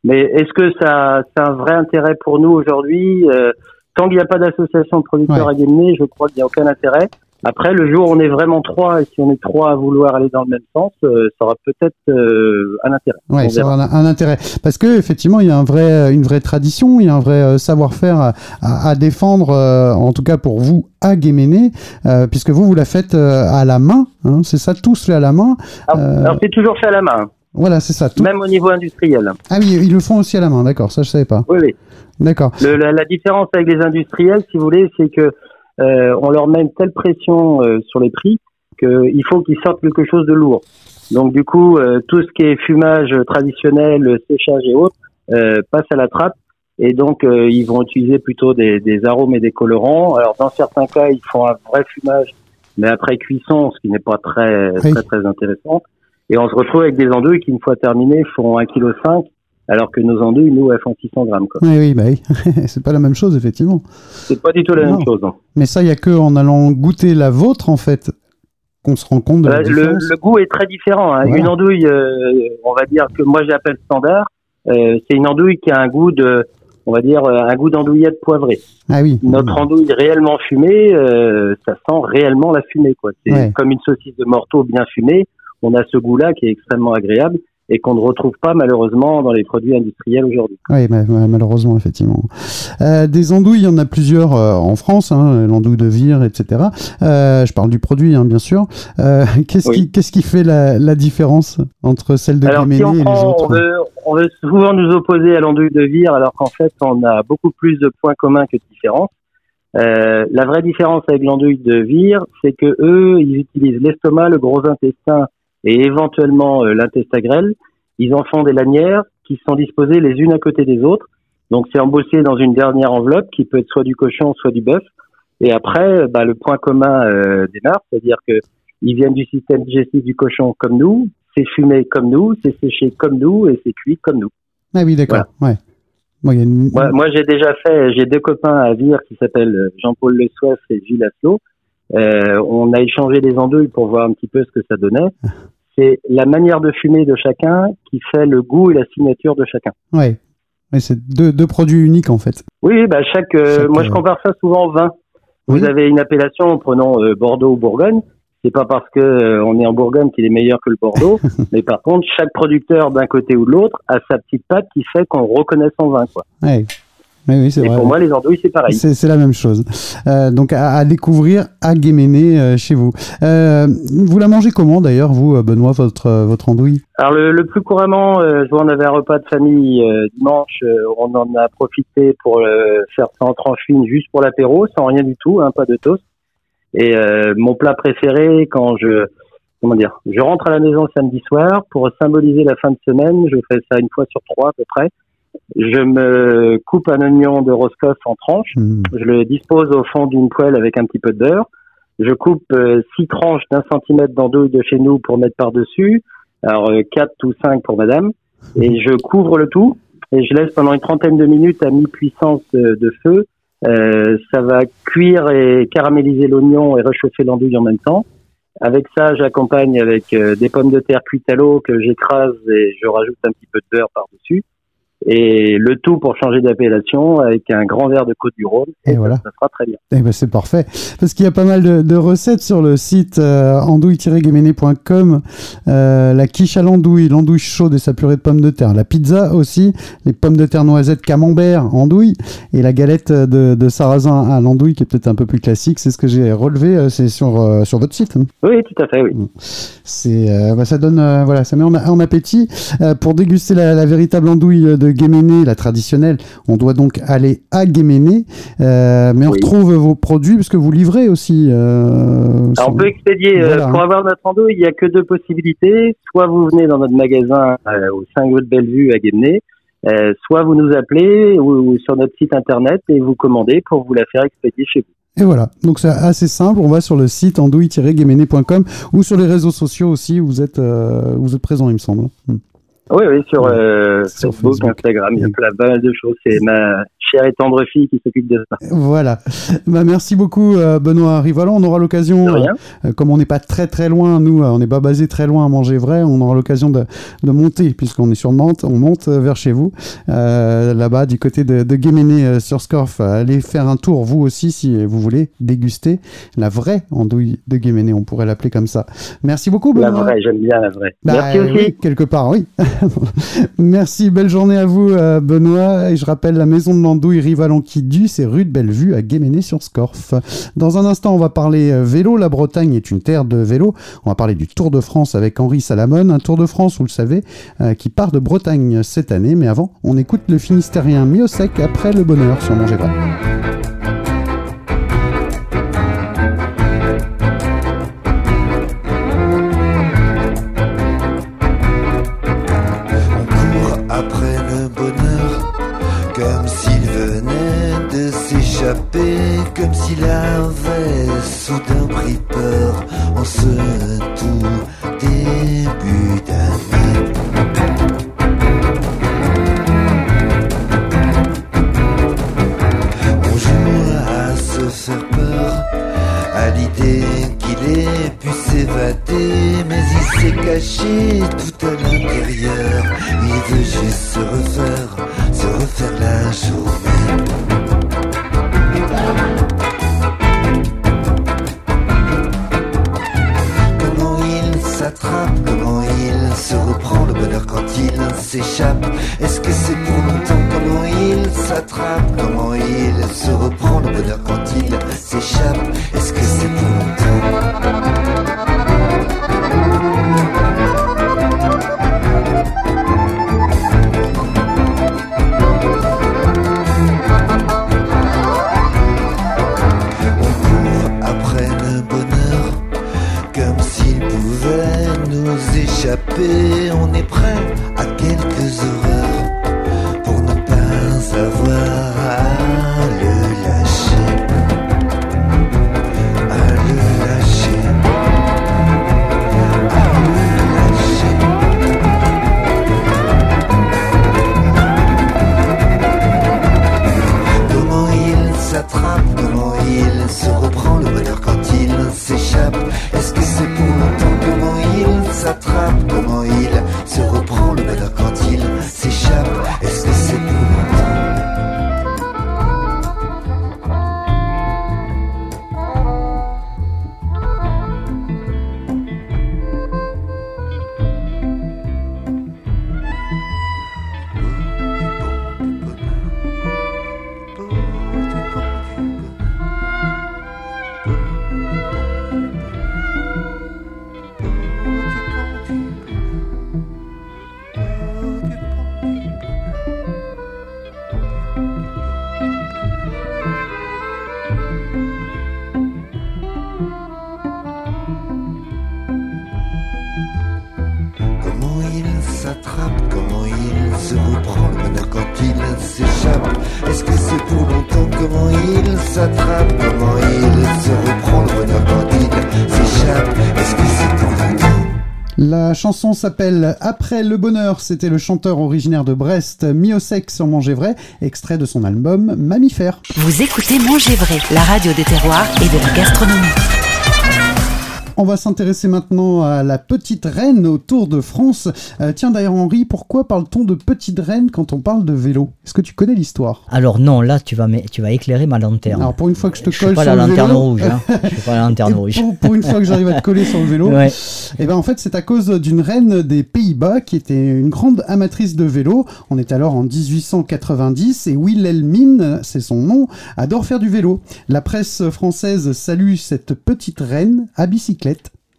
mais est-ce que ça, a un vrai intérêt pour nous aujourd'hui Euh, Tant qu'il n'y a pas d'association de producteurs Ouais. à Guémené, je crois qu'il n'y a aucun intérêt. Après, le jour où on est vraiment trois, et si on est trois à vouloir aller dans le même sens, euh, ça aura peut-être euh, un intérêt. On ça aura un, un intérêt. Parce que effectivement, il y a un vrai, une vraie tradition, il y a un vrai euh, savoir-faire à, à- à défendre, euh, en tout cas pour vous, à Guéméné, euh, puisque vous, vous la faites euh, à la main, hein, c'est ça, tous fait à la main. Alors, alors, c'est toujours fait à la main, Voilà, c'est ça. tout- même au niveau industriel. Ah oui, ils le font aussi à la main, d'accord, ça je savais pas. Oui, oui. D'accord. La, la différence avec les industriels, si vous voulez, c'est que euh, on leur met une telle pression euh, sur les prix qu'il faut qu'ils sortent quelque chose de lourd. Donc du coup, euh, tout ce qui est fumage traditionnel, séchage et autres passe à la trappe. Et donc, ils vont utiliser plutôt des, des arômes et des colorants. Alors, dans certains cas, ils font un vrai fumage, mais après cuisson, ce qui n'est pas très, Oui. très, très intéressant. Et on se retrouve avec des andouilles qui, une fois terminées, font 1,5 kg, alors que nos andouilles, nous, elles font 600 grammes. Quoi. Oui, oui, bah oui. <laughs> c'est pas la même chose, effectivement. C'est pas du tout la Non. même chose. Mais ça, il y a que en allant goûter la vôtre, en fait, qu'on se rend compte de la le, différence. le goût est très différent. hein. Voilà. Une andouille, euh, on va dire que moi j'appelle standard, euh, c'est une andouille qui a un goût de, on va dire euh, un goût d'andouillette poivrée. Ah oui. Notre andouille réellement fumée, euh, ça sent réellement la fumée. quoi. C'est Ouais. comme une saucisse de morteau bien fumée. On a ce goût-là qui est extrêmement agréable et qu'on ne retrouve pas malheureusement dans les produits industriels aujourd'hui. Oui, ma- ma- malheureusement, effectivement. Euh, des andouilles, il y en a plusieurs euh, en France, hein, l'andouille de vire, etc. Euh, je parle du produit, hein, bien sûr. Qu'est-ce, Oui. qui, fait la, la différence entre celle de si Guéméné on et les autres on veut, on veut souvent nous opposer à l'andouille de vire, alors qu'en fait on a beaucoup plus de points communs que de différences. La vraie différence avec l'andouille de vire, c'est que eux, ils utilisent l'estomac, le gros intestin et éventuellement euh, l'intestin grêle. Ils en font des lanières qui sont disposées les unes à côté des autres. Donc c'est embossé dans une dernière enveloppe qui peut être soit du cochon, soit du bœuf. Et après, euh, bah, le point commun euh, démarre, c'est-à-dire que ils viennent du système digestif du cochon comme nous, c'est fumé comme nous, c'est séché comme nous et c'est cuit comme nous. Ah oui, d'accord. Ouais. Bon, il y a une- Moi, moi j'ai déjà fait, j'ai deux copains à Vire qui s'appellent euh, Jean-Paul Le Soif et Gilles. Euh, on a échangé des andouilles pour voir un petit peu ce que ça donnait. C'est la manière de fumer de chacun qui fait le goût et la signature de chacun. ouais. Ouais, c'est deux, deux produits uniques, en fait. Oui, bah chaque, euh, Chaque, moi je euh, compare ça souvent au vin. Vous Oui. avez une appellation, prenons euh, Bordeaux ou Bourgogne. C'est pas parce que euh, on est en Bourgogne qu'il est meilleur que le Bordeaux, <laughs> mais par contre chaque producteur d'un côté ou de l'autre a sa petite patte qui fait qu'on reconnaît son vin. Quoi. Ouais. Oui, oui, c'est Et vrai. pour moi les andouilles c'est pareil. C'est, c'est la même chose. Euh, donc à, à découvrir à Guéméné euh, chez vous. Euh, vous la mangez comment d'ailleurs, vous, Benoît, votre, votre andouille? Alors le, le plus couramment, je vois on avait un repas de famille dimanche, on en a profité pour faire ça en tranche fine juste pour l'apéro, sans rien du tout, hein, pas de toast. Et mon plat préféré quand je comment dire, je rentre à la maison samedi soir pour symboliser la fin de semaine. Je fais ça une fois sur trois à peu près. Je me coupe un oignon de Roscoff en tranches. Mmh. Je le dispose au fond d'une poêle avec un petit peu de beurre. Je coupe euh, six tranches d'un centimètre d'andouille de chez nous pour mettre par-dessus. Alors euh, quatre ou cinq pour madame. Et je couvre le tout et je laisse pendant une trentaine de minutes à mi-puissance de, de feu. Euh, ça va cuire et caraméliser l'oignon et réchauffer l'andouille en même temps. Avec ça, j'accompagne avec euh, des pommes de terre cuites à l'eau que j'écrase et je rajoute un petit peu de beurre par-dessus. Et le tout pour changer d'appellation avec un grand verre de Côte du Rhône. Et voilà. Ça sera très bien. Eh ben c'est parfait. Parce qu'il y a pas mal de, de recettes sur le site euh, andouille-guéméné.com. Euh, la quiche à l'andouille, l'andouille chaude et sa purée de pommes de terre. La pizza aussi, les pommes de terre noisettes camembert, andouille. Et la galette de, de sarrasin à l'andouille qui est peut-être un peu plus classique. C'est ce que j'ai relevé. euh, C'est sur, euh, sur votre site. hein. Oui, tout à fait, oui. C'est, euh, bah, ça donne, voilà, ça met en, en appétit. Pour déguster la, la véritable andouille de Guéméné, la traditionnelle, on doit donc aller à Guéméné. Euh, mais on Oui. retrouve vos produits parce que vous livrez aussi. Euh, Alors, on peut expédier, euh, Voilà, pour hein. avoir notre andouille, il n'y a que deux possibilités. Soit vous venez dans notre magasin au 5 rue de Bellevue à Guémené, euh, soit vous nous appelez ou, ou sur notre site internet et vous commandez pour vous la faire expédier chez vous. Et voilà, donc c'est assez simple. On va sur le site andouille-guéméné.com ou sur les réseaux sociaux aussi. Où vous êtes, euh, vous êtes présent, il me semble. Oui, oui, sur, euh, Sur Facebook, Facebook. Instagram, il y a plein pas mal de choses. C'est ma chère et tendre fille qui s'occupe de ça. Voilà. Bah, merci beaucoup, euh, Benoît Rivalan. On aura l'occasion, rien. euh, comme on n'est pas très très loin, nous, euh, on n'est pas basé très loin à manger vrai, on aura l'occasion de, de monter, puisqu'on est sur Nantes, on monte euh, vers chez vous, euh, là-bas, du côté de, de Guéméné euh, sur Scorff. Allez faire un tour, vous aussi, si vous voulez déguster la vraie andouille de Guéméné, on pourrait l'appeler comme ça. Merci beaucoup, La Benoît. vraie, j'aime bien la vraie. Bah, Merci aussi. oui, quelque part, oui. <laughs> <laughs> Merci, belle journée à vous, euh, Benoît. Et je rappelle la maison de l'andouille Rivalan qui du, c'est rue de Bellevue à Guéméné-sur-Scorff. Dans un instant, on va parler euh, vélo. La Bretagne est une terre de vélo. On va parler du Tour de France avec Henri Salamone. Un Tour de France, vous le savez, euh, qui part de Bretagne cette année. Mais avant, on écoute le Finistérien Miosec après le bonheur sur Manger. Comme s'il avait soudain pris peur en ce tout début d'année. On joue à se faire peur à l'idée qu'il ait pu s'évader, mais il s'est caché tout à l'intérieur. Il veut juste se refaire, se refaire la journée. Est-ce que c'est pour longtemps? Comment il s'attrape, comment il se reprend? Le bonheur quand il s'échappe. Est-ce que c'est pour chanson s'appelle Après le bonheur. C'était le chanteur originaire de Brest, Miosek sur Manger Vrai, extrait de son album Mammifère. Vous écoutez Manger Vrai, la radio des terroirs et de la gastronomie. On va s'intéresser maintenant à la petite reine au Tour de France. Euh, tiens d'ailleurs Henri, pourquoi parle-t-on de petite reine quand on parle de vélo? Est-ce que tu connais l'histoire? Alors non, là tu vas, tu vas éclairer ma lanterne. Alors pour une fois que je te Je suis colle pas sur la le lanterne vélo, rouge. Hein. <laughs> Je suis pas la lanterne rouge. Pour, pour une fois que j'arrive à te coller sur le vélo, Ouais. et ben en fait c'est à cause d'une reine des Pays-Bas qui était une grande amatrice de vélo. On est alors en 1890 et Wilhelmine, c'est son nom, adore faire du vélo. La presse française salue cette petite reine à bicyclette.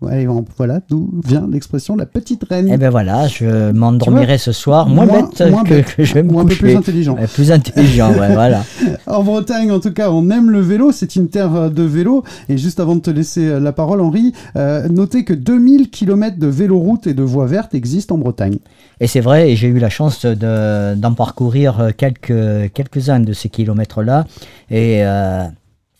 Ouais, voilà d'où vient l'expression la petite reine. Eh ben voilà, je m'endormirai ce soir moins, Moins- bête moins que, bête. que je vais me Ou un peu plus intelligent. Plus intelligent, ouais, voilà. <laughs> En Bretagne, en tout cas, on aime le vélo. C'est une terre euh, de vélo. Et juste avant de te laisser euh, la parole, Henri, euh, notez que 2000 km de véloroute et de voies vertes existent en Bretagne. Et c'est vrai, et j'ai eu la chance de- d'en parcourir quelques, quelques-uns de ces kilomètres-là. Et euh,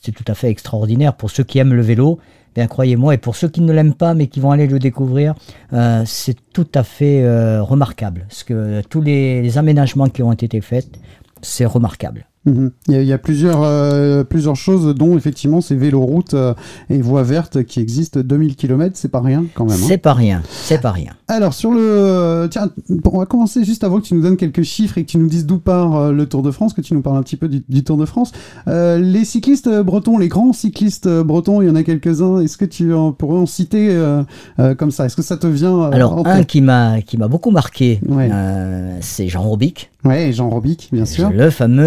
c'est tout à fait extraordinaire pour ceux qui aiment le vélo. Croyez-moi, et pour ceux qui ne l'aiment pas, mais qui vont aller le découvrir, euh, c'est tout à fait euh, remarquable. Parce que tous les aménagements qui ont été faits, c'est remarquable. Mhm. Il y a, il y a plusieurs, euh, plusieurs choses, dont effectivement ces véloroutes euh, et voies vertes qui existent. 2000 km, c'est pas rien quand même. hein. C'est pas rien, c'est pas rien. Alors sur le, tiens, on va commencer juste avant que tu nous donnes quelques chiffres et que tu nous dises d'où part euh, le Tour de France, que tu nous parles un petit peu du, du Tour de France. Les cyclistes bretons, les grands cyclistes bretons, il y en a quelques-uns. Est-ce que tu en, pourrais en citer comme ça? Est-ce que ça te vient Alors, un qui m'a beaucoup marqué, Ouais. c'est Jean Robic, Ouais, Jean Robic, bien sûr. le fameux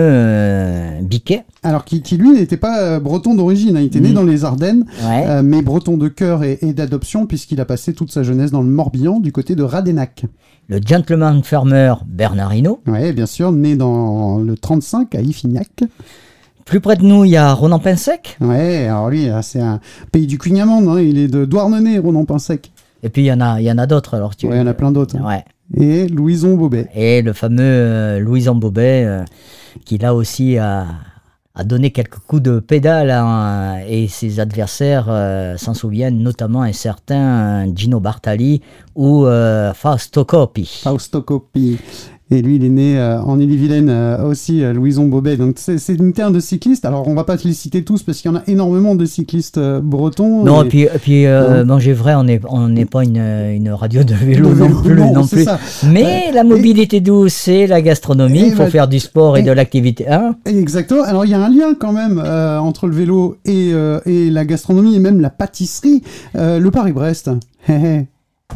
euh, Biquet. Alors qui, qui, lui n'était pas euh, breton d'origine, hein. il était né Mm. dans les Ardennes, Ouais. euh, mais breton de cœur et, et d'adoption puisqu'il a passé toute sa jeunesse dans le Morbihan du côté de Radenac. Le gentleman farmer Bernard Hinault. Ouais, bien sûr, né dans le 35 à Iffignac. Plus près de nous, il y a Ronan Pinsec. Ouais, alors lui, là, c'est un pays du Cugnamande, hein, il est de Douarnenez, Ronan Pinsec. Et puis il y en a, il y en a d'autres. Alors tu. Ouais, il y en a plein d'autres. hein. Ouais. Et Louison Bobet. Et le fameux euh, Louison Bobet, euh, qui là aussi a, donné quelques coups de pédale hein, et ses adversaires euh, s'en souviennent, notamment un certain Gino Bartali ou euh, Fausto Coppi. Fausto Coppi. Et lui, il est né euh, en Ille-et-Vilaine euh, aussi, euh, Louison Bobet. Donc c'est une terre de cyclistes. Alors on va pas te les citer tous parce qu'il y en a énormément de cyclistes euh, bretons. Non, Et- et puis, et puis euh. Manger Vrai, on n'est on n'est pas une, une radio de vélo non plus. non, plus. Mais la mobilité douce, c'est la gastronomie. Et Il faut bah, faire du sport et, et- de l'activité. Hein Exactement. Alors il y a un lien quand même euh, entre le vélo et, euh, et la gastronomie et même la pâtisserie. Euh, le Paris-Brest.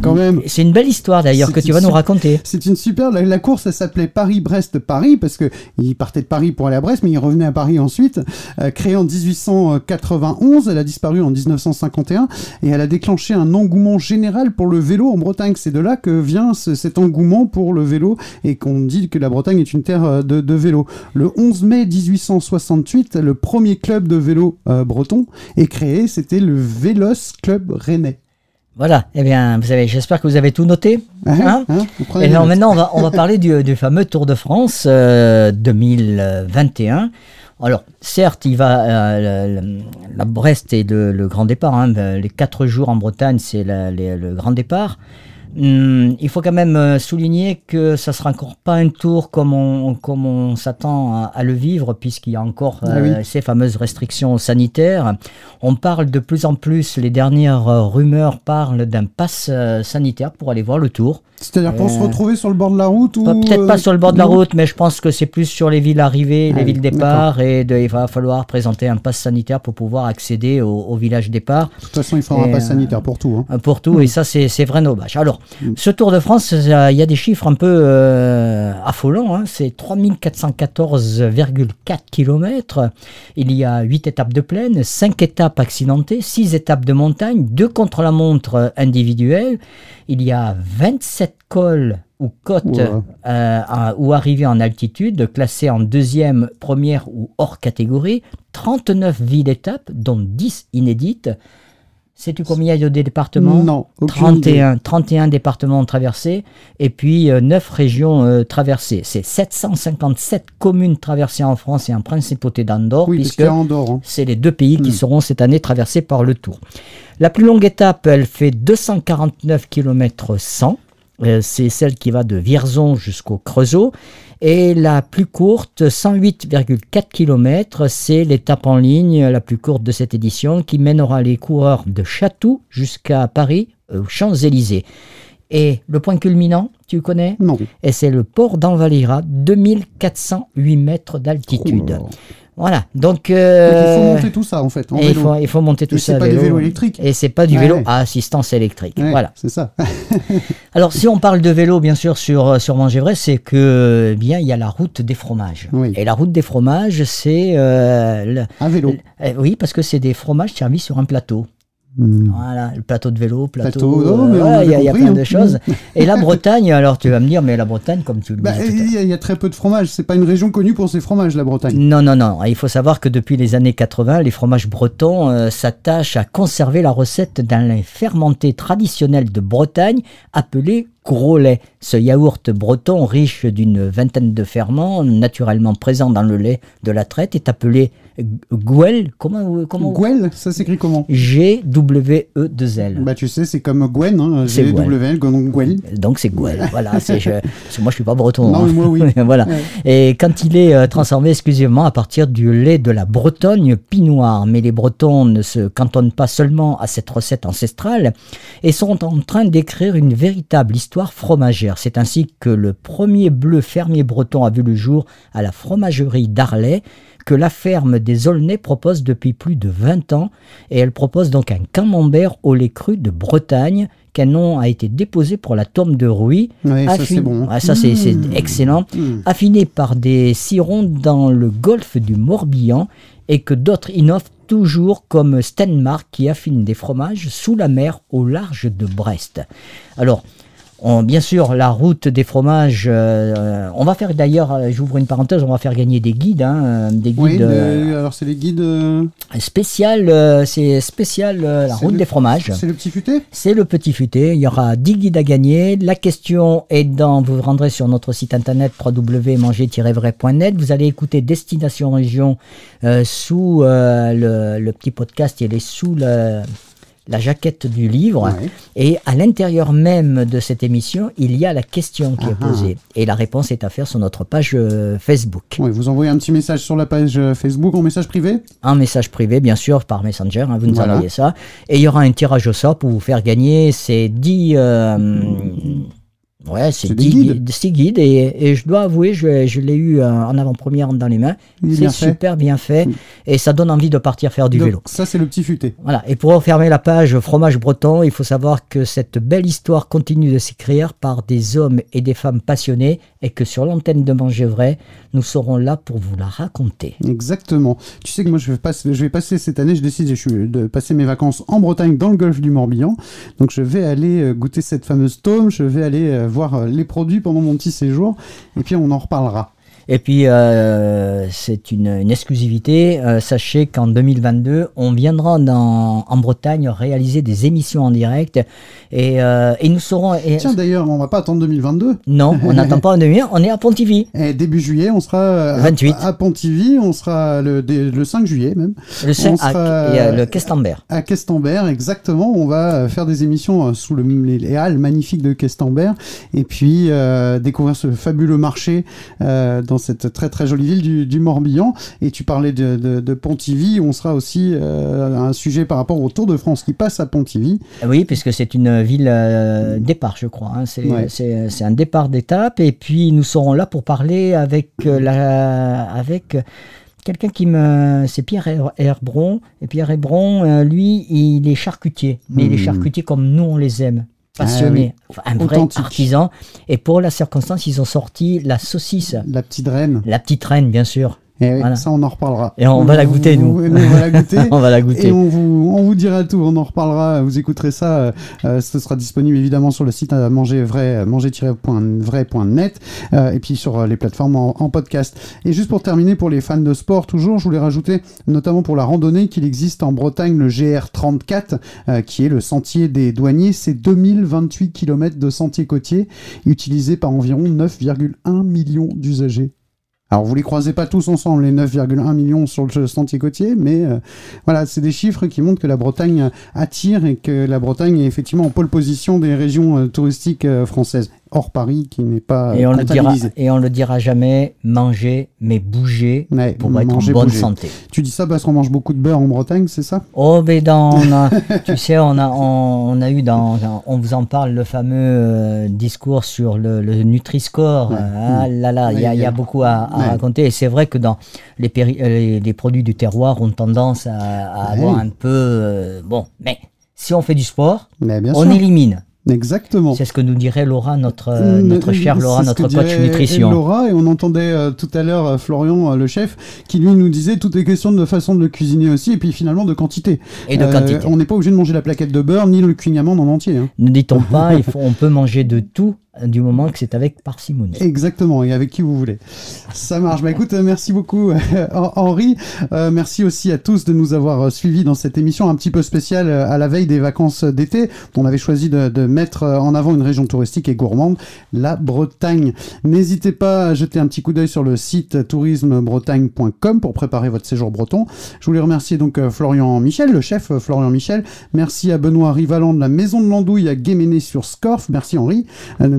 Quand même. c'est une belle histoire d'ailleurs que tu vas nous raconter. C'est une super. La, la course, elle s'appelait Paris-Brest-Paris parce que il partait de Paris pour aller à Brest, mais il revenait à Paris ensuite. Euh, créée en 1891, elle a disparu en 1951 et elle a déclenché un engouement général pour le vélo en Bretagne. C'est de là que vient ce- cet engouement pour le vélo et qu'on dit que la Bretagne est une terre euh, de, de vélo. Le 11 mai 1868, le premier club de vélo euh, breton est créé. C'était le Vélos Club Rennais. Voilà. Eh bien, vous savez, j'espère que vous avez tout noté. Hein Hein Vous prenez Et notes. maintenant, on va, on va <laughs> parler du, du fameux Tour de France euh, 2021. Alors, certes, il va, euh, le- la Brest est le, le grand départ. hein, ben, les quatre jours en Bretagne, c'est le grand départ. Hum, il faut quand même euh, souligner que ça sera encore pas un tour comme on, comme on s'attend à, à le vivre, puisqu'il y a encore Ah euh, ces fameuses restrictions sanitaires. On parle de plus en plus, les dernières euh, rumeurs parlent d'un pass sanitaire pour aller voir le tour. C'est-à-dire pour se Euh, retrouver sur le bord de la route ou Peut-être euh, pas sur le bord de la route, mais je pense que c'est plus sur les villes arrivées, Ah les oui, villes départ, et de- il va falloir présenter un pass sanitaire pour pouvoir accéder au, au village départ. De toute façon, il faudra un pass euh, sanitaire pour tout. hein. euh, Pour tout, et ça, c'est c'est vrai dommage. Alors, ce Tour de France, euh, il y a des chiffres un peu euh, affolants. hein. C'est 3414,4 km. Il y a 8 étapes de plaine, 5 étapes accidentées, 6 étapes de montagne, 2 contre-la-montre individuelles. Il y a 27 cols ou côtes Wow. euh, à- ou arrivées en altitude, classées en deuxième, première ou hors catégorie. 39 villes étapes, dont 10 inédites. Sais-tu combien il y a de départements? Non, aucune 31, 31 départements traversés et puis 9 régions euh, traversées. C'est 757 communes traversées en France et en principauté d'Andorre, Oui, puisque hein. c'est les deux pays qui Mm. seront cette année traversés par le Tour. La plus longue étape, elle fait 249 km 100. Euh, C'est celle qui va de Vierzon jusqu'au Creusot. Et la plus courte, 108,4 km, c'est l'étape en ligne la plus courte de cette édition qui mènera les coureurs de Chatou jusqu'à Paris, euh, aux Champs-Élysées. Et le point culminant, tu connais? Non. Et c'est le port d'Envalira, 2408 mètres d'altitude. Oh. Voilà, donc... Donc, il euh, faut monter tout ça en fait. En et il vélo. faut, il faut monter tout Et ça c'est pas vélo. du vélo électrique. Et c'est pas du vélo ouais. à assistance électrique. Ouais, Voilà. C'est ça. <laughs> Alors si on parle de vélo, bien sûr, sur, sur Mangevray, c'est que eh bien il y a la route des fromages. Oui. Et la route des fromages, c'est... euh, le- À vélo. euh, oui, parce que c'est des fromages servis sur un plateau. Hmm. Voilà, le plateau de vélo, plateau... Plateau, euh, mais on ouais, il y a, il y a plein hein. de choses. Et la Bretagne, alors tu vas me dire, mais la Bretagne, comme tu le Bah, disais il y, a- il y a très peu de fromage. C'est pas une région connue pour ses fromages, la Bretagne. Non, non, non. Il faut savoir que depuis les années 80, les fromages bretons euh, s'attachent à conserver la recette d'un lait fermenté traditionnel de Bretagne appelé gros lait. Ce yaourt breton riche d'une vingtaine de ferments naturellement présents dans le lait de la traite est appelé g- gouel. Comment, comment Gouel, ça s'écrit comment G-W-E-2-L. Bah tu sais, c'est comme Gwen, hein. G-W-L, donc Gouel. Donc c'est Gouel. <laughs> voilà, c'est je, parce que moi je suis pas breton. Non, hein. moi, oui. <laughs> voilà. Ouais. Et quand il est euh, transformé exclusivement à partir du lait de la Bretagne pinoire. Mais les Bretons ne se cantonnent pas seulement à cette recette ancestrale et sont en train d'écrire une véritable histoire fromagère. C'est ainsi que le premier bleu fermier breton a vu le jour à la fromagerie d'Arlay que la ferme des Aulnay propose depuis plus de 20 ans et elle propose donc un camembert au lait cru de Bretagne qu'un nom a été déposé pour la tombe de Rouy. Ouais, ça c'est bon. Ah, Mmh. excellent Mmh. affiné par des cirons dans le golfe du Morbihan et que d'autres innovent toujours comme Stenmark qui affine des fromages sous la mer au large de Brest. Alors, on- bien sûr, la route des fromages, euh, on va faire d'ailleurs, euh, j'ouvre une parenthèse, on va faire gagner des guides, hein, des guides Oui, euh, le- alors c'est les guides. spécial, euh, c'est spécial euh, la route le- des fromages. C'est le petit futé C'est le petit futé. Il y aura 10 guides à gagner. La question est dans, vous vous rendrez sur notre site internet www.manger-vrai.net. Vous allez écouter Destination Région sous le, le petit podcast. Il est sous le- la jaquette du livre. Et à l'intérieur même de cette émission, il y a la question qui est Ah ah. posée. Et la réponse est à faire sur notre page euh, Facebook. Ouais, vous envoyez un petit message sur la page euh, Facebook en message privé? Un message privé, bien sûr, par Messenger, hein, vous nous Voilà. envoyez ça. Et il y aura un tirage au sort pour vous faire gagner ces 10... euh, ouais, ces C'est des 10 guides. guides. Et, et je dois avouer, je, je l'ai eu euh, en avant-première dans les mains. C'est super bien fait. Et ça donne envie de partir faire du Donc, vélo. Ça c'est le petit futé. Voilà. Et pour refermer la page fromage breton, il faut savoir que cette belle histoire continue de s'écrire par des hommes et des femmes passionnés et que sur l'antenne de Manger Vrai, nous serons là pour vous la raconter. Exactement. Tu sais que moi je vais passer, je vais passer cette année, je décide je suis- de passer mes vacances en Bretagne dans le golfe du Morbihan. Donc je vais aller euh, goûter cette fameuse tome, je vais aller euh, voir euh, les produits pendant mon petit séjour et puis on en reparlera. Et puis, euh, c'est une, une exclusivité. Euh, sachez qu'en 2022, on viendra dans, en Bretagne réaliser des émissions en direct. Et, euh, et nous serons... et- Tiens d'ailleurs, on va pas attendre 2022. non, on <laughs> n'attend pas en demi on est à Pontivy. Et début juillet, on sera euh, 28. à, à Pontivy, on sera le, le 5 juillet même. Le, cin- On sera- à- et, euh, le Questembert. À Questembert, exactement. On va faire des émissions sous le, les, les halles magnifiques de Questembert et puis découvrir ce fabuleux marché dans cette très très jolie ville du, du Morbihan. Et tu parlais de, de, de Pontivy, on sera aussi euh, un sujet par rapport au Tour de France qui passe à Pontivy. Oui, puisque c'est une ville euh, départ, je crois. hein. C'est Ouais. c'est- un départ d'étape. Et puis, nous serons là pour parler avec, euh, la, avec euh, quelqu'un qui me. C'est Pierre Her- Herbron. Et Pierre Herbron, euh, lui, il est charcutier. Mais il est Hmm. charcutier comme nous, on les aime. Passionné. Enfin, un vrai artisan. Et pour la circonstance, ils ont sorti la saucisse. La petite reine. La petite reine, bien sûr. Et Voilà. ça, on en reparlera. Et on va la goûter, nous. On va la goûter. <laughs> On va la goûter. Et on vous, on vous dira tout, on en reparlera, vous écouterez ça. euh, euh, ce sera disponible évidemment sur le site euh, manger vrai, euh, manger-vrai.net euh, et puis sur les plateformes en, en podcast. Et juste pour terminer, pour les fans de sport, toujours, je voulais rajouter, notamment pour la randonnée, qu'il existe en Bretagne le GR34, euh, qui est le sentier des douaniers. C'est 2028 km de sentier côtier, utilisé par environ 9,1 millions d'usagers. Alors vous les croisez pas tous ensemble, les 9,1 millions sur le sentier côtier, mais euh, voilà, c'est des chiffres qui montrent que la Bretagne attire et que la Bretagne est effectivement en pole position des régions euh, touristiques euh, françaises, hors Paris qui n'est pas Et on, le dira, et on le dira jamais, manger, mais bouger Ouais, pour être manger, en bonne bouger. santé. Tu dis ça parce qu'on mange beaucoup de beurre en Bretagne, c'est ça? Oh, mais dans, on a- <laughs> tu sais, on a, on, on a eu dans, on vous en parle, le fameux euh, discours sur le, le Nutri-Score. Ouais. Ah là là, il y, a- Ouais, il y a ouais. beaucoup à, raconter. Et c'est vrai que dans les, euh, les, les produits du terroir ont tendance à, avoir un peu, euh, bon, mais si on fait du sport, on sûr. élimine. Exactement. C'est ce que nous dirait Laura, notre, euh, Mm, notre chère Laura, notre que coach nutrition. Laura, et on entendait euh, tout à l'heure euh, Florian, le chef, qui lui nous disait tout est question de façon de le cuisiner aussi, et puis finalement de quantité. Et de quantité. On n'est pas obligé de manger la plaquette de beurre ni le cuignamande en entier. hein. Ne dit-on <laughs> pas, il faut, on peut manger de tout du moment que c'est avec parcimonie. Exactement, et avec qui vous voulez. Ça marche. Bah écoute, merci beaucoup euh, Henri. Euh, merci aussi à tous de nous avoir euh, suivis dans cette émission un petit peu spéciale euh, à la veille des vacances d'été. On avait choisi de, de mettre en avant une région touristique et gourmande, la Bretagne. N'hésitez pas à jeter un petit coup d'œil sur le site tourismebretagne.com pour préparer votre séjour breton. Je voulais remercier donc Florian Michel, le chef Florian Michel. Merci à Benoît Rivaland de la Maison de l'Andouille à Guéméné sur Scorff. Merci Henri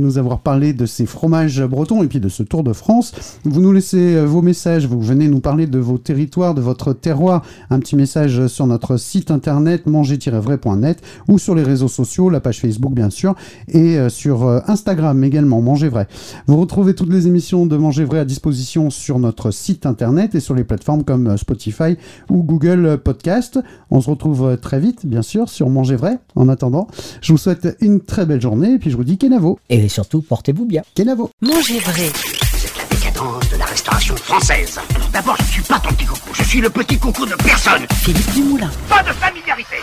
nous avoir parlé de ces fromages bretons et puis de ce Tour de France. Vous nous laissez euh, vos messages, vous venez nous parler de vos territoires, de votre terroir. Un petit message sur notre site internet manger-vrai.net ou sur les réseaux sociaux, la page Facebook bien sûr, et euh, sur euh, Instagram également, Manger Vrai. Vous retrouvez toutes les émissions de Manger Vrai à disposition sur notre site internet et sur les plateformes comme Spotify ou Google Podcast. On se retrouve très vite, bien sûr, sur Manger Vrai. En attendant, je vous souhaite une très belle journée et puis je vous dis Kenavo. Et surtout, portez-vous bien. Kenavo. Manger vrai. C'est la décadence de la restauration française. D'abord, je suis pas ton petit coucou, je suis le petit coucou de personne. Philippe Dumoulin. Pas de familiarité